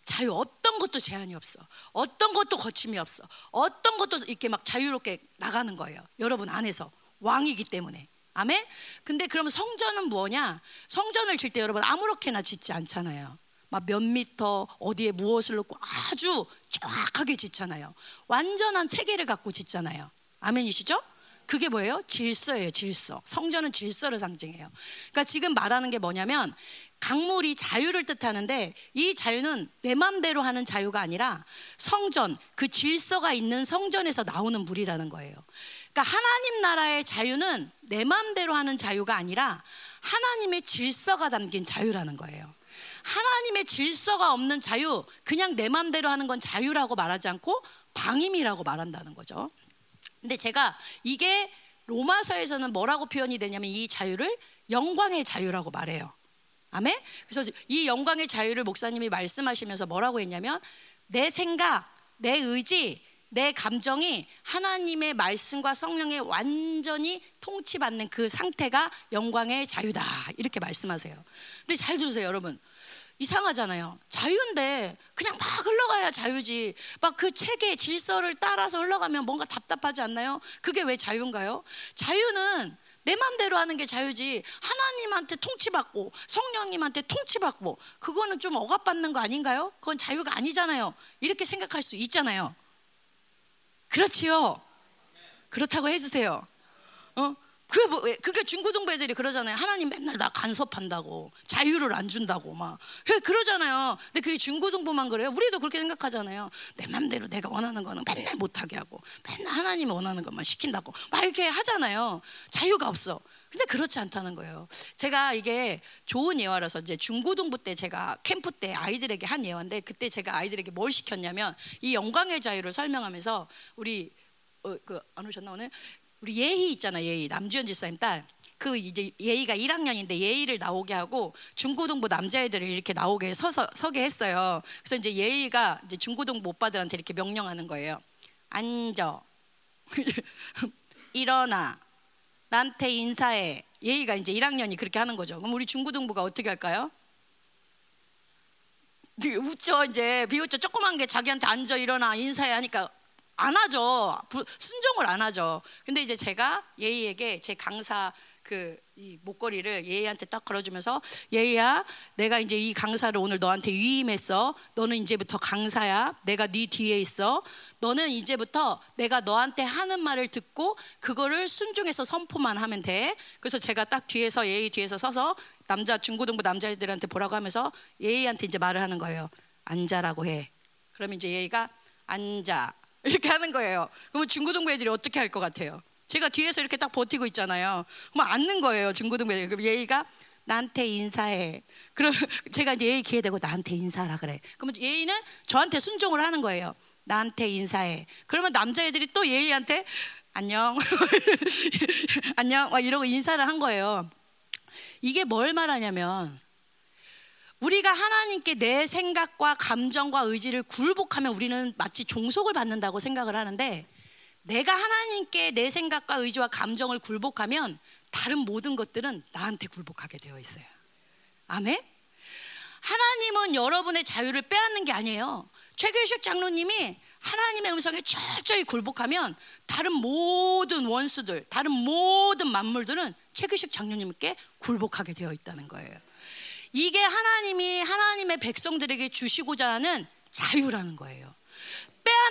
자유 어떤 것도 제한이 없어. 어떤 것도 거침이 없어. 어떤 것도 이렇게 막 자유롭게 나가는 거예요. 여러분 안에서 왕이기 때문에. 아멘. 근데 그러면 성전은 뭐냐? 성전을 질 때 여러분 아무렇게나 짓지 않잖아요. 막 몇 미터 어디에 무엇을 놓고 아주 정확하게 짓잖아요. 완전한 체계를 갖고 짓잖아요. 아멘이시죠? 그게 뭐예요? 질서예요, 질서. 성전은 질서를 상징해요. 그러니까 지금 말하는 게 뭐냐면 강물이 자유를 뜻하는데 이 자유는 내 맘대로 하는 자유가 아니라 성전, 그 질서가 있는 성전에서 나오는 물이라는 거예요. 그러니까 하나님 나라의 자유는 내 맘대로 하는 자유가 아니라 하나님의 질서가 담긴 자유라는 거예요. 하나님의 질서가 없는 자유, 그냥 내 맘대로 하는 건 자유라고 말하지 않고 방임이라고 말한다는 거죠. 근데 제가 이게 로마서에서는 뭐라고 표현이 되냐면 이 자유를 영광의 자유라고 말해요. 아멘? 그래서 이 영광의 자유를 목사님이 말씀하시면서 뭐라고 했냐면 내 생각, 내 의지, 내 감정이 하나님의 말씀과 성령에 완전히 통치받는 그 상태가 영광의 자유다. 이렇게 말씀하세요. 근데 잘 들으세요, 여러분. 이상하잖아요. 자유인데 그냥 막 흘러가야 자유지. 막그 체계 질서를 따라서 흘러가면 뭔가 답답하지 않나요? 그게 왜 자유인가요? 자유는 내 마음대로 하는 게 자유지. 하나님한테 통치받고 성령님한테 통치받고 그거는 좀 억압받는 거 아닌가요? 그건 자유가 아니잖아요. 이렇게 생각할 수 있잖아요. 그렇지요. 그렇다고 해주세요. 어? 그게 뭐, 그게 중고등부 애들이 그러잖아요. 하나님 맨날 나 간섭한다고, 자유를 안 준다고 막 그러잖아요. 근데 그게 중고등부만 그래요. 우리도 그렇게 생각하잖아요. 내 맘대로 내가 원하는 거는 맨날 못하게 하고, 맨날 하나님이 원하는 것만 시킨다고 막 이렇게 하잖아요. 자유가 없어. 근데 그렇지 않다는 거예요. 제가 이게 좋은 예화라서 이제 중고등부 때 제가 캠프 때 아이들에게 한 예화인데 그때 제가 아이들에게 뭘 시켰냐면 이 영광의 자유를 설명하면서 우리 어, 그안 오셨나 오늘 우리 예희 있잖아 예희 남주현 집사님 딸. 그 이제 예희가 1학년인데 예희를 나오게 하고 중고등부 남자애들을 이렇게 나오게 서서 서게 했어요. 그래서 이제 예희가 이제 중고등부 오빠들한테 이렇게 명령하는 거예요. 앉아. [LAUGHS] 일어나. 나한테 인사해. 예희가 이제 1학년이 그렇게 하는 거죠. 그럼 우리 중고등부가 어떻게 할까요? 웃죠 이제 비웃죠 조그만 게 자기한테 앉아 일어나 인사해 하니까 안 하죠. 순종을 안 하죠. 근데 이제 제가 예희에게 제 강사 그 이 목걸이를 예희한테 딱 걸어주면서 예희야 내가 이제 이 강사를 오늘 너한테 위임했어. 너는 이제부터 강사야. 내가 네 뒤에 있어. 너는 이제부터 내가 너한테 하는 말을 듣고 그거를 순종해서 선포만 하면 돼. 그래서 제가 딱 뒤에서 예희 뒤에서 서서 남자 중고등부 남자애들한테 보라고 하면서 예희한테 이제 말을 하는 거예요 앉아라고 해. 그러면 이제 예희가 앉아. [LAUGHS] 이렇게 하는 거예요. 그러면 중고등부 애들이 어떻게 할 것 같아요? 제가 뒤에서 이렇게 딱 버티고 있잖아요. 그럼 앉는 거예요, 중고등부. 그럼 예의가 나한테 인사해. 그럼 [LAUGHS] 제가 이제 예의 기회 되고 나한테 인사하라 그래. 그러면 예의는 저한테 순종을 하는 거예요. 나한테 인사해. 그러면 남자애들이 또 예의한테 안녕, [LAUGHS] 안녕, 막 이러고 인사를 한 거예요. 이게 뭘 말하냐면 우리가 하나님께 내 생각과 감정과 의지를 굴복하면 우리는 마치 종속을 받는다고 생각을 하는데 내가 하나님께 내 생각과 의지와 감정을 굴복하면 다른 모든 것들은 나한테 굴복하게 되어 있어요. 아멘? 하나님은 여러분의 자유를 빼앗는 게 아니에요. 최규식 장로님이 하나님의 음성에 철저히 굴복하면 다른 모든 원수들, 다른 모든 만물들은 최규식 장로님께 굴복하게 되어 있다는 거예요. 이게 하나님이 하나님의 백성들에게 주시고자 하는 자유라는 거예요.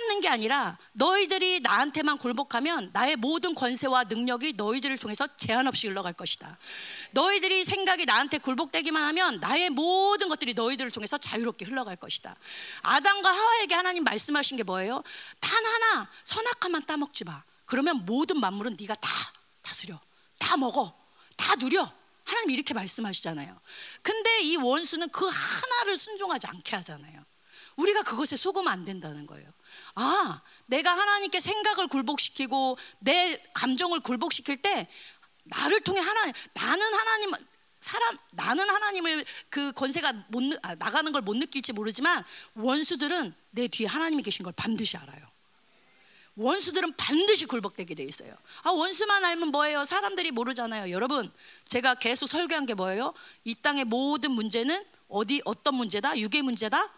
빼앗는 게 아니라 너희들이 나한테만 굴복하면 나의 모든 권세와 능력이 너희들을 통해서 제한 없이 흘러갈 것이다. 너희들이 생각이 나한테 굴복되기만 하면 나의 모든 것들이 너희들을 통해서 자유롭게 흘러갈 것이다. 아담과 하와에게 하나님 말씀하신 게 뭐예요? 단 하나 선악과만 따먹지 마. 그러면 모든 만물은 네가 다 다스려, 다 먹어, 다 누려. 하나님 이렇게 말씀하시잖아요. 근데 이 원수는 그 하나를 순종하지 않게 하잖아요. 우리가 그것에 속으면 안 된다는 거예요. 아, 내가 하나님께 생각을 굴복시키고 내 감정을 굴복시킬 때 나를 통해 하나님, 나는 하나님, 사람, 나는 하나님을 그 권세가 못, 아, 나가는 걸 못 느낄지 모르지만 원수들은 내 뒤에 하나님이 계신 걸 반드시 알아요. 원수들은 반드시 굴복되게 돼 있어요. 아, 원수만 알면 뭐예요? 사람들이 모르잖아요. 여러분, 제가 계속 설교한 게 뭐예요? 이 땅의 모든 문제는 어디 어떤 문제다? 육의 문제다?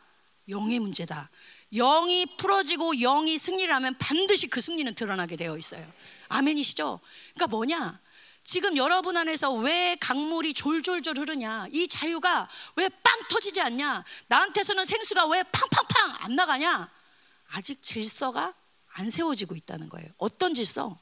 영의 문제다. 영이 풀어지고 영이 승리를 하면 반드시 그 승리는 드러나게 되어 있어요. 아멘이시죠? 그러니까 뭐냐? 지금 여러분 안에서 왜 강물이 졸졸졸 흐르냐? 이 자유가 왜 빵 터지지 않냐? 나한테서는 생수가 왜 팡팡팡 안 나가냐? 아직 질서가 안 세워지고 있다는 거예요. 어떤 질서?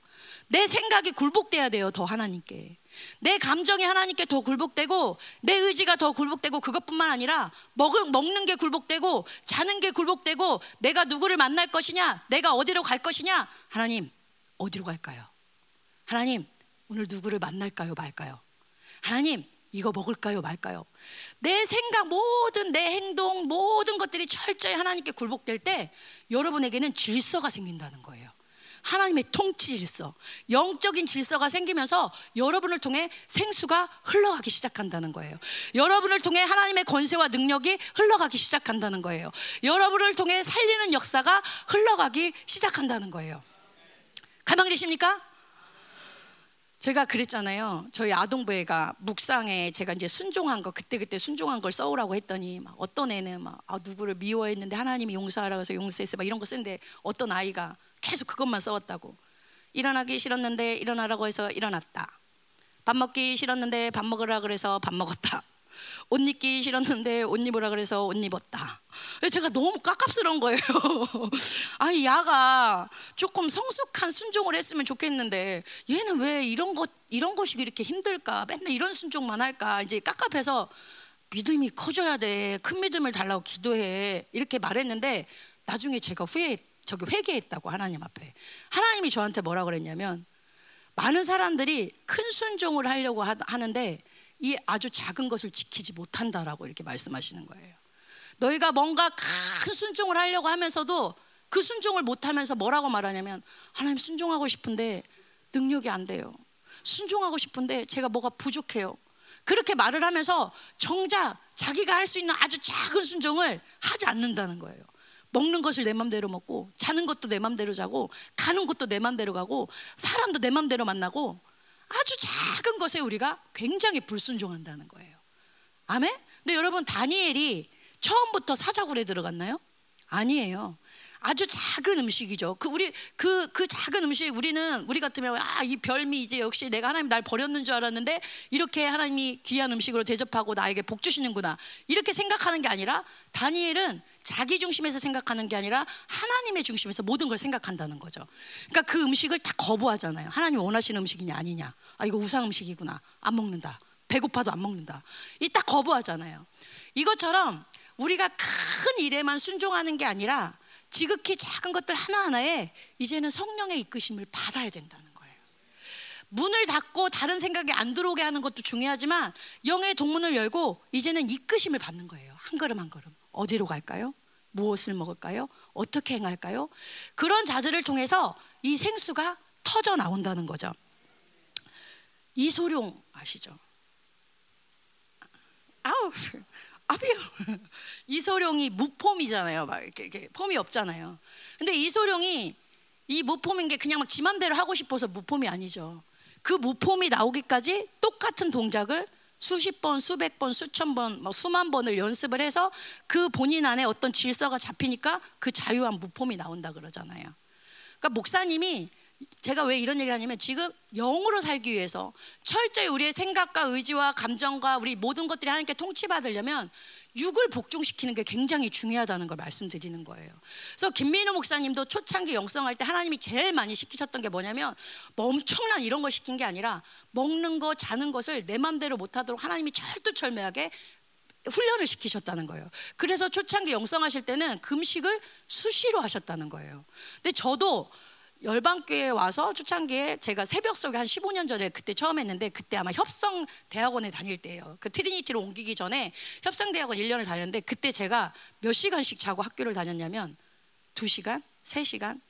내 생각이 굴복돼야 돼요. 더 하나님께. 내 감정이 하나님께 더 굴복되고 내 의지가 더 굴복되고 그것뿐만 아니라 먹을, 먹는 게 굴복되고 자는 게 굴복되고 내가 누구를 만날 것이냐 내가 어디로 갈 것이냐 하나님 어디로 갈까요? 하나님 오늘 누구를 만날까요 말까요? 하나님 이거 먹을까요 말까요? 내 생각 모든 내 행동 모든 것들이 철저히 하나님께 굴복될 때 여러분에게는 질서가 생긴다는 거예요. 하나님의 통치 질서, 영적인 질서가 생기면서 여러분을 통해 생수가 흘러가기 시작한다는 거예요. 여러분을 통해 하나님의 권세와 능력이 흘러가기 시작한다는 거예요. 여러분을 통해 살리는 역사가 흘러가기 시작한다는 거예요. 가망되십니까? 제가 그랬잖아요. 저희 아동부회가 묵상에 제가 이제 순종한 거 그때 그때 순종한 걸 써오라고 했더니 막 어떤 애는 막 아, 누구를 미워했는데 하나님이 용서하라고 해서 용서했어 막 이런 거 쓰는데 어떤 아이가 계속 그것만 써왔다고. 일어나기 싫었는데 일어나라고 해서 일어났다. 밥 먹기 싫었는데 밥 먹으라 그래서 밥 먹었다. 옷 입기 싫었는데 옷 입으라 그래서 옷 입었다. 제가 너무 깝깝스러운 거예요. [LAUGHS] 아니 야가 조금 성숙한 순종을 했으면 좋겠는데 얘는 왜 이런 것 이런 것이 이렇게 힘들까? 맨날 이런 순종만 할까? 이제 깝깝해서 믿음이 커져야 돼. 큰 믿음을 달라고 기도해. 이렇게 말했는데 나중에 제가 후회 저기 회개했다고 하나님 앞에. 하나님이 저한테 뭐라 그랬냐면 많은 사람들이 큰 순종을 하려고 하는데 이 아주 작은 것을 지키지 못한다라고 이렇게 말씀하시는 거예요. 너희가 뭔가 큰 순종을 하려고 하면서도 그 순종을 못하면서 뭐라고 말하냐면 하나님 순종하고 싶은데 능력이 안 돼요. 순종하고 싶은데 제가 뭐가 부족해요. 그렇게 말을 하면서 정작 자기가 할 수 있는 아주 작은 순종을 하지 않는다는 거예요. 먹는 것을 내 맘대로 먹고 자는 것도 내 맘대로 자고 가는 것도 내 맘대로 가고 사람도 내 맘대로 만나고 아주 작은 것에 우리가 굉장히 불순종한다는 거예요. 아멘? 근데 여러분 다니엘이 처음부터 사자굴에 들어갔나요? 아니에요. 아주 작은 음식이죠. 그 우리 그그 그 작은 음식 우리는 우리 같으면 아 이 별미 이제 역시 내가 하나님 날 버렸는 줄 알았는데 이렇게 하나님이 귀한 음식으로 대접하고 나에게 복 주시는구나 이렇게 생각하는 게 아니라 다니엘은 자기 중심에서 생각하는 게 아니라 하나님의 중심에서 모든 걸 생각한다는 거죠. 그러니까 그 음식을 다 거부하잖아요. 하나님 원하시는 음식이냐 아니냐. 아 이거 우상 음식이구나. 안 먹는다. 배고파도 안 먹는다. 이 딱 거부하잖아요. 이것처럼 우리가 큰 일에만 순종하는 게 아니라 지극히 작은 것들 하나하나에 이제는 성령의 이끄심을 받아야 된다는 거예요. 문을 닫고 다른 생각이 안 들어오게 하는 것도 중요하지만 영의 동문을 열고 이제는 이끄심을 받는 거예요. 한 걸음 한 걸음. 어디로 갈까요? 무엇을 먹을까요? 어떻게 행할까요? 그런 자들을 통해서 이 생수가 터져 나온다는 거죠. 이소룡 아시죠? 아우 아비요. [LAUGHS] 이소룡이 무폼이잖아요. 막 이렇게, 이렇게 폼이 없잖아요. 근데 이소룡이 이 무폼인 게 그냥 막 지맘대로 하고 싶어서 무폼이 아니죠. 그 무폼이 나오기까지 똑같은 동작을 수십 번, 수백 번, 수천 번, 뭐 수만 번을 연습을 해서 그 본인 안에 어떤 질서가 잡히니까 그 자유한 무폼이 나온다 그러잖아요. 그러니까 목사님이 제가 왜 이런 얘기를 하냐면 지금 영으로 살기 위해서 철저히 우리의 생각과 의지와 감정과 우리 모든 것들이 하나님께 통치받으려면 육을 복종시키는 게 굉장히 중요하다는 걸 말씀드리는 거예요. 그래서 김민호 목사님도 초창기 영성할 때 하나님이 제일 많이 시키셨던 게 뭐냐면 뭐 엄청난 이런 걸 시킨 게 아니라 먹는 거, 자는 것을 내 마음대로 못하도록 하나님이 철두철미하게 훈련을 시키셨다는 거예요. 그래서 초창기 영성하실 때는 금식을 수시로 하셨다는 거예요. 근데 저도 열방교회 와서 초창기에 제가 새벽 속에 한 15년 전에 그때 처음 했는데 그때 아마 협성 대학원에 다닐 때예요. 그 트리니티로 옮기기 전에 협성 대학원 1년을 다녔는데 그때 제가 몇 시간씩 자고 학교를 다녔냐면 2시간, 3시간.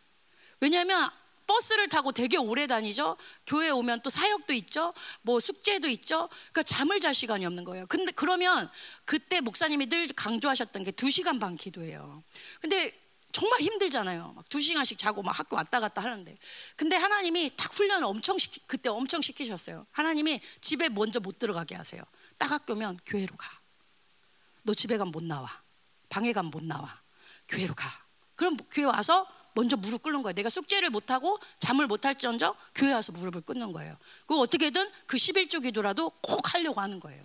왜냐하면 버스를 타고 되게 오래 다니죠. 교회 오면 또 사역도 있죠. 뭐 숙제도 있죠. 그러니까 잠을 잘 시간이 없는 거예요. 근데 그러면 그때 목사님이 늘 강조하셨던 게 2시간 반 기도예요. 근데 정말 힘들잖아요. 막 두 시간씩 자고 막 학교 왔다 갔다 하는데. 근데 하나님이 딱 훈련을 엄청 시키, 그때 엄청 시키셨어요. 하나님이 집에 먼저 못 들어가게 하세요. 딱 학교면 교회로 가. 너 집에 가면 못 나와. 방에 가면 못 나와. 교회로 가. 그럼 교회 와서 먼저 무릎 꿇는 거예요. 내가 숙제를 못하고 잠을 못할지언정 교회 와서 무릎을 꿇는 거예요. 그 어떻게든 그 11조 기도라도 꼭 하려고 하는 거예요.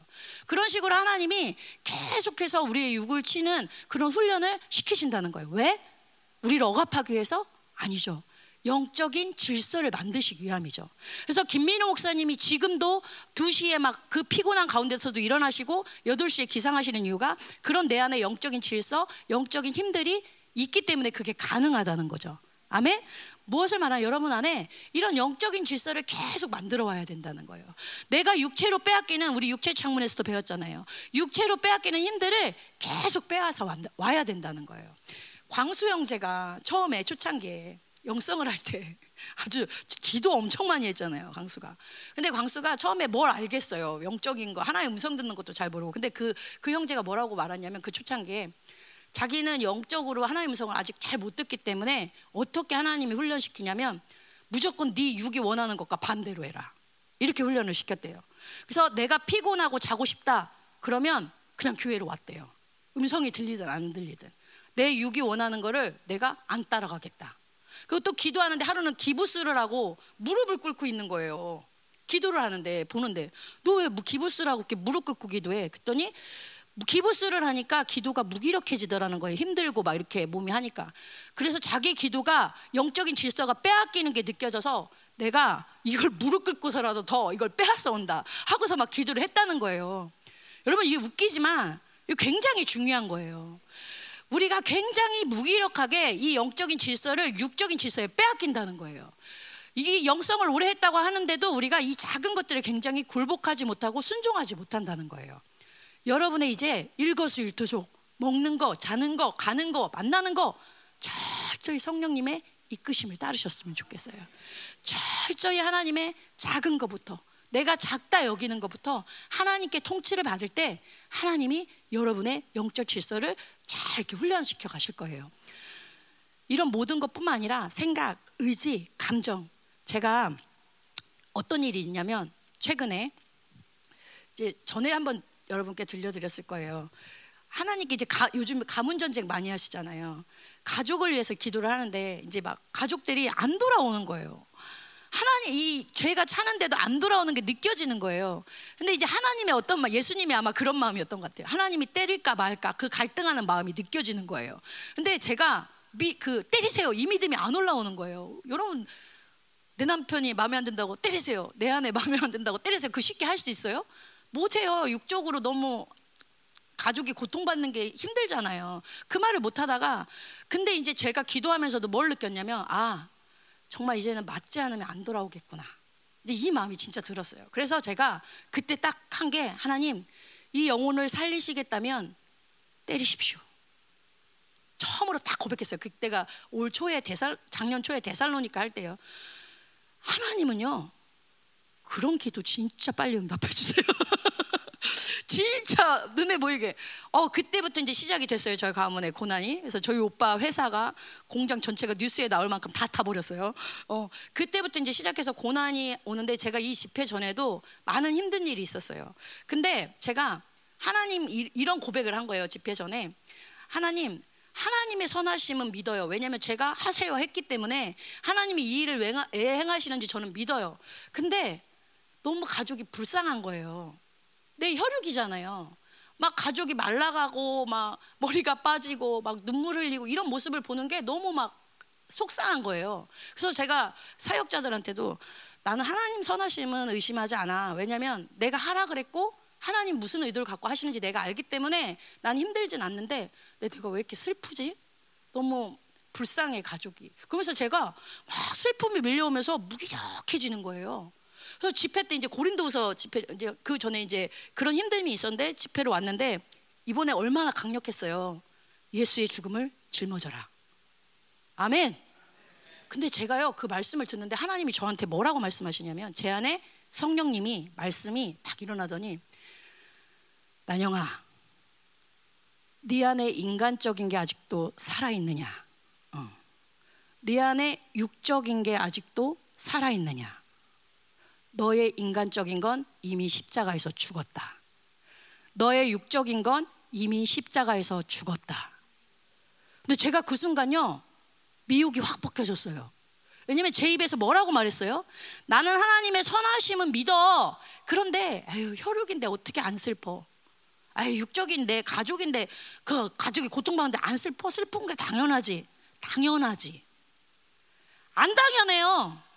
그런 식으로 하나님이 계속해서 우리의 육을 치는 그런 훈련을 시키신다는 거예요. 왜? 우리를 억압하기 위해서? 아니죠. 영적인 질서를 만드시기 위함이죠. 그래서 김민호 목사님이 지금도 2시에 막 그 피곤한 가운데서도 일어나시고 8시에 기상하시는 이유가 그런 내 안에 영적인 질서, 영적인 힘들이 있기 때문에 그게 가능하다는 거죠. 아멘? 무엇을 말하나 여러분 안에 이런 영적인 질서를 계속 만들어 와야 된다는 거예요. 내가 육체로 빼앗기는 우리 육체 창문에서도 배웠잖아요. 육체로 빼앗기는 힘들을 계속 빼앗아 와야 된다는 거예요. 광수 형제가 처음에 초창기에 영성을 할 때 [LAUGHS] 아주 기도 엄청 많이 했잖아요, 광수가. 근데 광수가 처음에 뭘 알겠어요. 영적인 거, 하나의 음성 듣는 것도 잘 모르고. 근데 그, 그 형제가 뭐라고 말하냐면 그 초창기에 자기는 영적으로 하나님 음성을 아직 잘 못 듣기 때문에 어떻게 하나님이 훈련시키냐면 무조건 네 육이 원하는 것과 반대로 해라. 이렇게 훈련을 시켰대요. 그래서 내가 피곤하고 자고 싶다. 그러면 그냥 교회로 왔대요. 음성이 들리든 안 들리든. 내 육이 원하는 거를 내가 안 따라가겠다. 또 기도하는데 하루는 기부스를 하고 무릎을 꿇고 있는 거예요. 기도를 하는데 보는데 너 왜 기부스를 하고 이렇게 무릎 꿇고 기도해? 그랬더니 기부스를 하니까 기도가 무기력해지더라는 거예요. 힘들고 막 이렇게 몸이 하니까. 그래서 자기 기도가 영적인 질서가 빼앗기는 게 느껴져서 내가 이걸 무릎 꿇고서라도 더 이걸 빼앗아 온다 하고서 막 기도를 했다는 거예요. 여러분 이게 웃기지만 이거 굉장히 중요한 거예요. 우리가 굉장히 무기력하게 이 영적인 질서를 육적인 질서에 빼앗긴다는 거예요. 이 영성을 오래 했다고 하는데도 우리가 이 작은 것들을 굉장히 굴복하지 못하고 순종하지 못한다는 거예요. 여러분의 이제 일거수일투족 먹는 거, 자는 거, 가는 거, 만나는 거 철저히 성령님의 이끄심을 따르셨으면 좋겠어요. 철저히 하나님의 작은 것부터 내가 작다 여기는 것부터 하나님께 통치를 받을 때 하나님이 여러분의 영적 질서를 잘 이렇게 훈련시켜 가실 거예요. 이런 모든 것뿐만 아니라 생각, 의지, 감정. 제가 어떤 일이 있냐면 최근에 이제 전에 한번 여러분께 들려드렸을 거예요. 하나님께 이제 가, 요즘 가문 전쟁 많이 하시잖아요. 가족을 위해서 기도를 하는데 이제 막 가족들이 안 돌아오는 거예요. 하나님 이 죄가 차는데도 안 돌아오는 게 느껴지는 거예요. 근데 이제 하나님의 어떤 마 예수님이 아마 그런 마음이었던 것 같아요. 하나님이 때릴까 말까 그 갈등하는 마음이 느껴지는 거예요. 근데 제가 미, 그 때리세요 이 믿음이 안 올라오는 거예요. 여러분 내 남편이 마음에 안 든다고 때리세요. 내 아내 [LAUGHS] 마음에 안 든다고 때리세요. 그 쉽게 할 수 있어요? 못해요. 육적으로 너무 가족이 고통받는 게 힘들잖아요. 그 말을 못 하다가 근데 이제 제가 기도하면서도 뭘 느꼈냐면 아 정말 이제는 맞지 않으면 안 돌아오겠구나. 이제 이 마음이 진짜 들었어요. 그래서 제가 그때 딱 한 게 하나님 이 영혼을 살리시겠다면 때리십시오. 처음으로 딱 고백했어요. 그때가 올 초에 대살 작년 초에 대살로니까 할 때요. 하나님은요 그런 기도 진짜 빨리 응답해 주세요. [LAUGHS] 진짜 눈에 보이게. 어 그때부터 이제 시작이 됐어요. 저희 가문의 고난이. 그래서 저희 오빠 회사가 공장 전체가 뉴스에 나올 만큼 다 타버렸어요. 어 그때부터 이제 시작해서 고난이 오는데 제가 이 집회 전에도 많은 힘든 일이 있었어요. 근데 제가 하나님 이런 고백을 한 거예요. 집회 전에 하나님 하나님의 선하심은 믿어요. 왜냐하면 제가 하세요 했기 때문에 하나님이 이 일을 왜 행하시는지 저는 믿어요. 근데 너무 가족이 불쌍한 거예요. 내 혈육이잖아요. 막 가족이 말라가고 막 머리가 빠지고 막 눈물 흘리고 이런 모습을 보는 게 너무 막 속상한 거예요. 그래서 제가 사역자들한테도 나는 하나님 선하심은 의심하지 않아. 왜냐면 내가 하라 그랬고 하나님 무슨 의도를 갖고 하시는지 내가 알기 때문에 난 힘들진 않는데 내가 왜 이렇게 슬프지? 너무 불쌍해 가족이. 그러면서 제가 막 슬픔이 밀려오면서 무기력해지는 거예요. 그래서 집회 때 이제 고린도서 집회 이제 그 전에 이제 그런 힘듦이 있었는데 집회로 왔는데 이번에 얼마나 강력했어요. 예수의 죽음을 짊어져라. 아멘. 근데 제가요 그 말씀을 듣는데 하나님이 저한테 뭐라고 말씀하시냐면 제 안에 성령님이 말씀이 딱 일어나더니 난영아 네 안에 인간적인 게 아직도 살아 있느냐? 어. 네 안에 육적인 게 아직도 살아 있느냐? 너의 인간적인 건 이미 십자가에서 죽었다. 너의 육적인 건 이미 십자가에서 죽었다. 근데 제가 그 순간요 미혹이 확 벗겨졌어요. 왜냐면 제 입에서 뭐라고 말했어요? 나는 하나님의 선하심은 믿어. 그런데 에휴, 혈육인데 어떻게 안 슬퍼? 아유 육적인데 가족인데 그 가족이 고통받는데 안 슬퍼 슬픈 게 당연하지. 당연하지. 안 당연해요.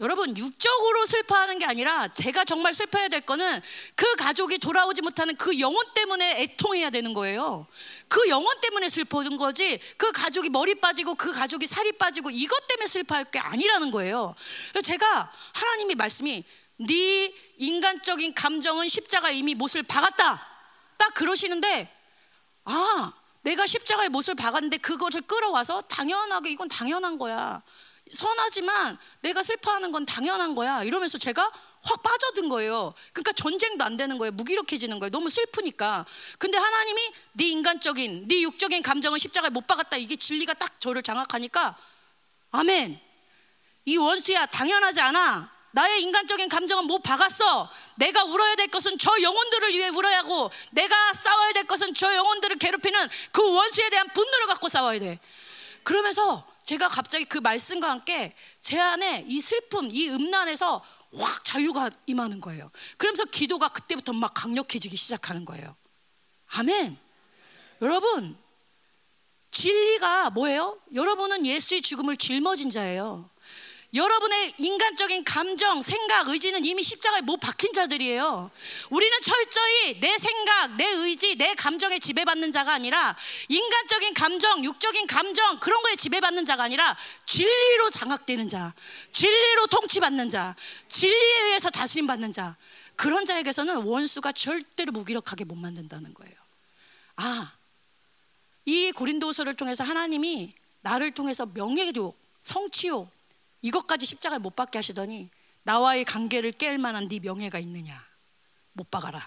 여러분 육적으로 슬퍼하는 게 아니라 제가 정말 슬퍼해야 될 거는 그 가족이 돌아오지 못하는 그 영혼 때문에 애통해야 되는 거예요. 그 영혼 때문에 슬퍼하는 거지. 그 가족이 머리 빠지고 그 가족이 살이 빠지고 이것 때문에 슬퍼할 게 아니라는 거예요. 제가 하나님이 말씀이 네 인간적인 감정은 십자가 이미 못을 박았다. 딱 그러시는데 아 내가 십자가에 못을 박았는데 그것을 끌어와서 당연하게 이건 당연한 거야. 선하지만 내가 슬퍼하는 건 당연한 거야. 이러면서 제가 확 빠져든 거예요. 그러니까 전쟁도 안 되는 거예요. 무기력해지는 거예요. 너무 슬프니까. 근데 하나님이 네 인간적인, 네 육적인 감정은 십자가에 못 박았다. 이게 진리가 딱 저를 장악하니까 아멘. 이 원수야 당연하지 않아. 나의 인간적인 감정은 못 박았어. 내가 울어야 될 것은 저 영혼들을 위해 울어야 하고 내가 싸워야 될 것은 저 영혼들을 괴롭히는 그 원수에 대한 분노를 갖고 싸워야 돼. 그러면서 제가 갑자기 그 말씀과 함께 제 안에 이 슬픔, 이 음란에서 확 자유가 임하는 거예요. 그러면서 기도가 그때부터 막 강력해지기 시작하는 거예요. 아멘. 여러분, 진리가 뭐예요? 여러분은 예수의 죽음을 짊어진 자예요. 여러분의 인간적인 감정, 생각, 의지는 이미 십자가에 못 박힌 자들이에요. 우리는 철저히 내 생각, 내 의지, 내 감정에 지배받는 자가 아니라 인간적인 감정, 육적인 감정 그런 거에 지배받는 자가 아니라 진리로 장악되는 자, 진리로 통치받는 자, 진리에 의해서 다스림 받는 자. 그런 자에게서는 원수가 절대로 무기력하게 못 만든다는 거예요. 아, 이 고린도서를 통해서 하나님이 나를 통해서 명예도 성취요 이것까지 십자가에 못 박게 하시더니 나와의 관계를 깰 만한 네 명예가 있느냐? 못 박아라.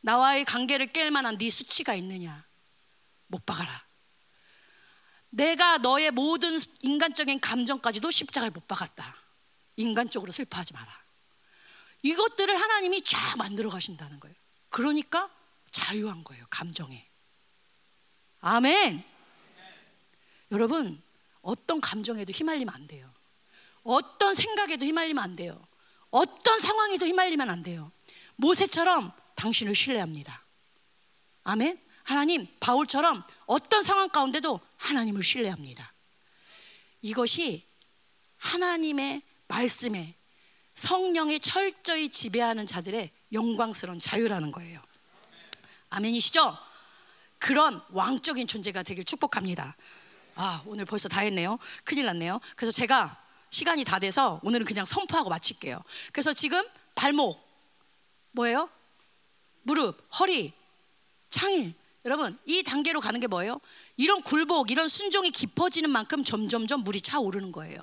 나와의 관계를 깰 만한 네 수치가 있느냐? 못 박아라. 내가 너의 모든 인간적인 감정까지도 십자가에 못 박았다. 인간적으로 슬퍼하지 마라. 이것들을 하나님이 쫙 만들어 가신다는 거예요. 그러니까 자유한 거예요, 감정에. 아멘. 여러분, 어떤 감정에도 휘말리면 안 돼요. 어떤 생각에도 휘말리면 안 돼요. 어떤 상황에도 휘말리면 안 돼요. 모세처럼 당신을 신뢰합니다. 아멘. 하나님, 바울처럼 어떤 상황 가운데도 하나님을 신뢰합니다. 이것이 하나님의 말씀에 성령의 철저히 지배하는 자들의 영광스러운 자유라는 거예요. 아멘이시죠? 그런 왕적인 존재가 되길 축복합니다. 아, 오늘 벌써 다 했네요. 큰일 났네요. 그래서 제가 시간이 다 돼서 오늘은 그냥 선포하고 마칠게요. 그래서 지금 발목, 뭐예요? 무릎, 허리, 창일. 여러분, 이 단계로 가는 게 뭐예요? 이런 굴복, 이런 순종이 깊어지는 만큼 점점점 물이 차오르는 거예요.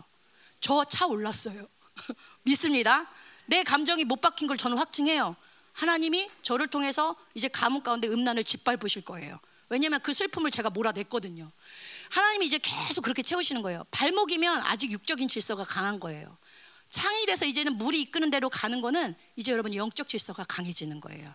저 차올랐어요. [LAUGHS] 믿습니다. 내 감정이 못 박힌 걸 저는 확증해요. 하나님이 저를 통해서 이제 가뭄 가운데 음란을 짓밟으실 거예요. 왜냐하면 그 슬픔을 제가 몰아냈거든요. 하나님이 이제 계속 그렇게 채우시는 거예요. 발목이면 아직 육적인 질서가 강한 거예요. 창이 돼서 이제는 물이 이끄는 대로 가는 거는 이제 여러분 영적 질서가 강해지는 거예요.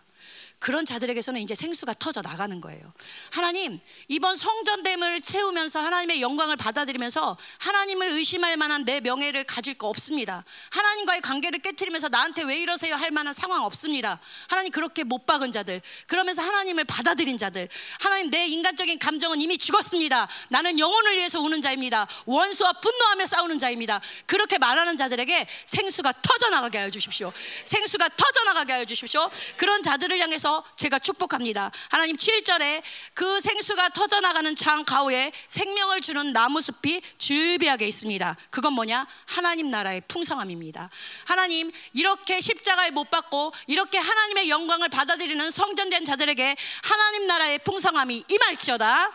그런 자들에게서는 이제 생수가 터져 나가는 거예요. 하나님, 이번 성전됨을 채우면서 하나님의 영광을 받아들이면서 하나님을 의심할 만한 내 명예를 가질 거 없습니다. 하나님과의 관계를 깨뜨리면서 나한테 왜 이러세요 할 만한 상황 없습니다. 하나님 그렇게 못 박은 자들, 그러면서 하나님을 받아들인 자들, 하나님 내 인간적인 감정은 이미 죽었습니다. 나는 영혼을 위해서 우는 자입니다. 원수와 분노하며 싸우는 자입니다. 그렇게 말하는 자들에게 생수가 터져 나가게 하여 주십시오. 생수가 터져 나가게 하여 주십시오. 그런 자들을 자들을 향해서 제가 축복합니다. 하나님 7절에 그 생수가 터져나가는 창 가운데 생명을 주는 나무 숲이 즐비하게 있습니다. 그건 뭐냐? 하나님 나라의 풍성함입니다. 하나님 이렇게 십자가에 못 박고 이렇게 하나님의 영광을 받아들이는 성전된 자들에게 하나님 나라의 풍성함이 임할지어다.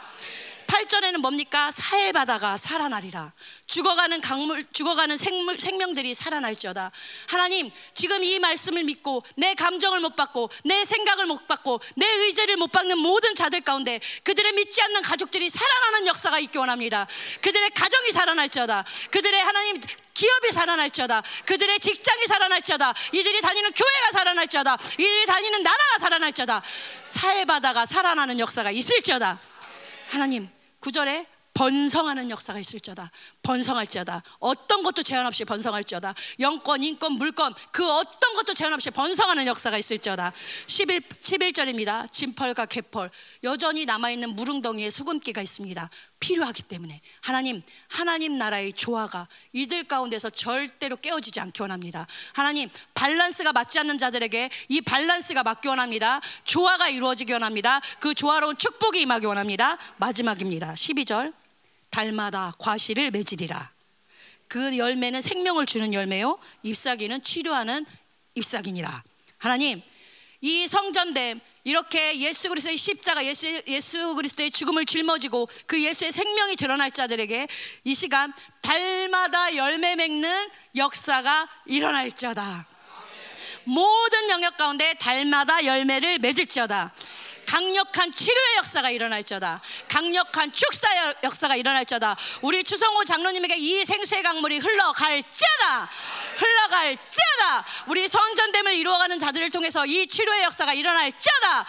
8절에는 뭡니까? 사해 바다가 살아나리라. 죽어가는 강물, 죽어가는 생물, 생명들이 살아날지어다. 하나님, 지금 이 말씀을 믿고 내 감정을 못 받고 내 생각을 못 받고 내 의지를 못 받는 모든 자들 가운데 그들의 믿지 않는 가족들이 살아나는 역사가 있기 원합니다. 그들의 가정이 살아날지어다. 그들의 하나님 기업이 살아날지어다. 그들의 직장이 살아날지어다. 이들이 다니는 교회가 살아날지어다. 이들이 다니는 나라가 살아날지어다. 사해 바다가 살아나는 역사가 있을지어다. 하나님 구절에 번성하는 역사가 있을지어다. 번성할지어다. 어떤 것도 제한 없이 번성할지어다. 영권, 인권, 물권 그 어떤 것도 제한 없이 번성하는 역사가 있을지어다. 11, 11절입니다. 진펄과 개펄 여전히 남아있는 무릉덩이에 수금기가 있습니다. 필요하기 때문에 하나님 하나님 나라의 조화가 이들 가운데서 절대로 깨어지지 않기 원합니다. 하나님 밸런스가 맞지 않는 자들에게 이 밸런스가 맞기 원합니다. 조화가 이루어지기 원합니다. 그 조화로운 축복이 임하기 원합니다. 마지막입니다. 12절 달마다 과실을 맺으리라. 그 열매는 생명을 주는 열매요. 잎사귀는 치료하는 잎사귀니라. 하나님, 이 성전됨 이렇게 예수 그리스도의 십자가 예수, 예수 그리스도의 죽음을 짊어지고 그 예수의 생명이 드러날 자들에게 이 시간 달마다 열매 맺는 역사가 일어날지어다. 모든 영역 가운데 달마다 열매를 맺을지어다. 강력한 치료의 역사가 일어날지어다. 강력한 축사 역사가 일어날지어다. 우리 추성호 장로님에게 이 생수의 강물이 흘러갈지어다. 흘러갈지어다. 우리 성전됨을 이루어가는 자들을 통해서 이 치료의 역사가 일어날지어다.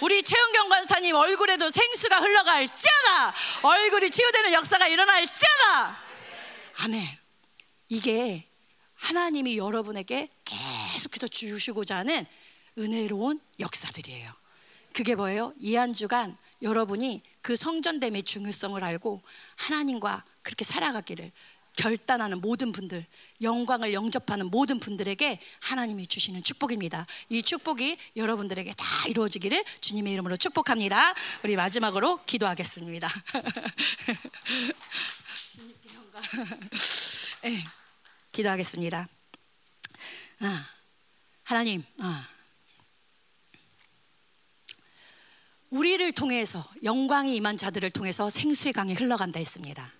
우리 최은경 관사님 얼굴에도 생수가 흘러갈지어다. 얼굴이 치유되는 역사가 일어날지어다. 아멘. 이게 하나님이 여러분에게 계속해서 주시고자 하는 은혜로운 역사들이에요. 그게 뭐예요? 이 한 주간 여러분이 그 성전됨의 중요성을 알고 하나님과 그렇게 살아가기를 결단하는 모든 분들, 영광을 영접하는 모든 분들에게 하나님이 주시는 축복입니다. 이 축복이 여러분들에게 다 이루어지기를 주님의 이름으로 축복합니다. 우리 마지막으로 기도하겠습니다. 네, [LAUGHS] 기도하겠습니다. 아, 하나님, 아. 우리를 통해서 영광이 임한 자들을 통해서 생수의 강이 흘러간다 했습니다.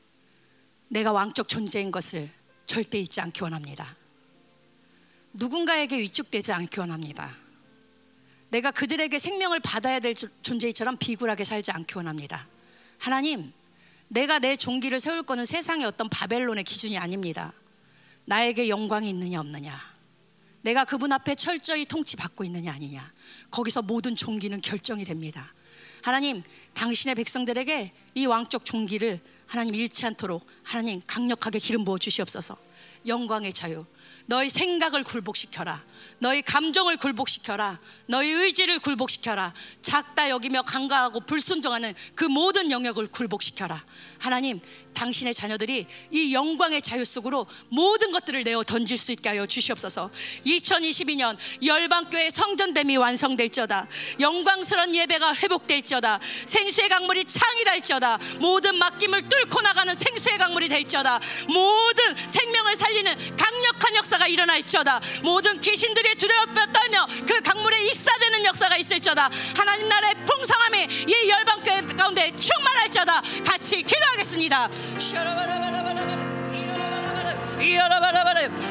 내가 왕적 존재인 것을 절대 잊지 않기 원합니다. 누군가에게 위축되지 않기 원합니다. 내가 그들에게 생명을 받아야 될 존재처럼 비굴하게 살지 않기 원합니다. 하나님, 내가 내 종기를 세울 거는 세상의 어떤 바벨론의 기준이 아닙니다. 나에게 영광이 있느냐 없느냐. 내가 그분 앞에 철저히 통치받고 있느냐 아니냐. 거기서 모든 종기는 결정이 됩니다. 하나님, 당신의 백성들에게 이 왕적 종기를 하나님 잃지 않도록 하나님 강력하게 기름 부어 주시옵소서. 영광의 자유, 너희 생각을 굴복시켜라. 너희 감정을 굴복시켜라. 너희 의지를 굴복시켜라. 작다 여기며 강가하고 불순종하는 그 모든 영역을 굴복시켜라. 하나님, 당신의 자녀들이 이 영광의 자유 속으로 모든 것들을 내어 던질 수 있게 하여 주시옵소서. 2022년 열방교회 성전됨이 완성될지어다. 영광스러운 예배가 회복될지어다. 생수의 강물이 창이랄지어다. 모든 맡김을 뚫고 나가는 생수의 강물이 될지어다. 모든 생명을 살리는 강력한 역사 역사가 일어날지어다 모든 귀신들이 두려워 떨며 그 강물에 익사되는 역사가 있을지어다 하나님 나라의 풍성함이 이 열방 가운데 충만할지어다 같이 기도하겠습니다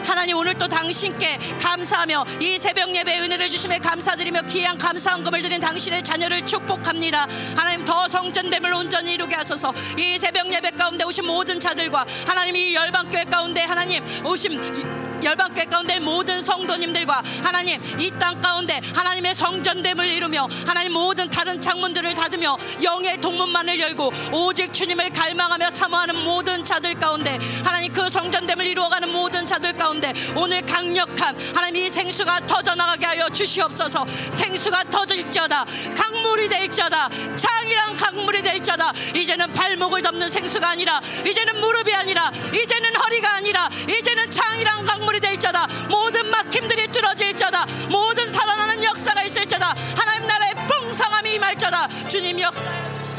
하나님 오늘 또 당신께 감사하며 이 새벽 예배 은혜를 주심에 감사드리며 귀한 감사한금을 드린 당신의 자녀를 축복합니다. 하나님 더 성전됨을 온전히 이루게 하소서. 이 새벽 예배 가운데 오신 모든 자들과 하나님 이 열방교회 가운데 하나님 오심 열방교회 가운데 모든 성도님들과 하나님 이 땅 가운데 하나님의 성전됨을 이루며 하나님 모든 다른 창문들을 닫으며 영의 동문만을 열고 오직 주님을 갈망하며 사모하는 모든 자들 가운데 하나님 그 성전됨을 이루어가는 모든 자들 가운데 오늘 강력한 하나님 이 생수가 터져나가게 하여 주시옵소서. 생수가 터질지어다. 강물이 될지어다. 창이랑 강물이 될지어다. 이제는 발목을 덮는 생수가 아니라 이제는 무릎이 아니라 이제는 허리가 아니라 이제는 창이랑 강물이 될지어다. 모든 막힘들이 뚫어질지어다. 모든 살아나는 역사가 있 있을지어다. 하나님 나라의 풍성함이 임할 자다. 주님 역사여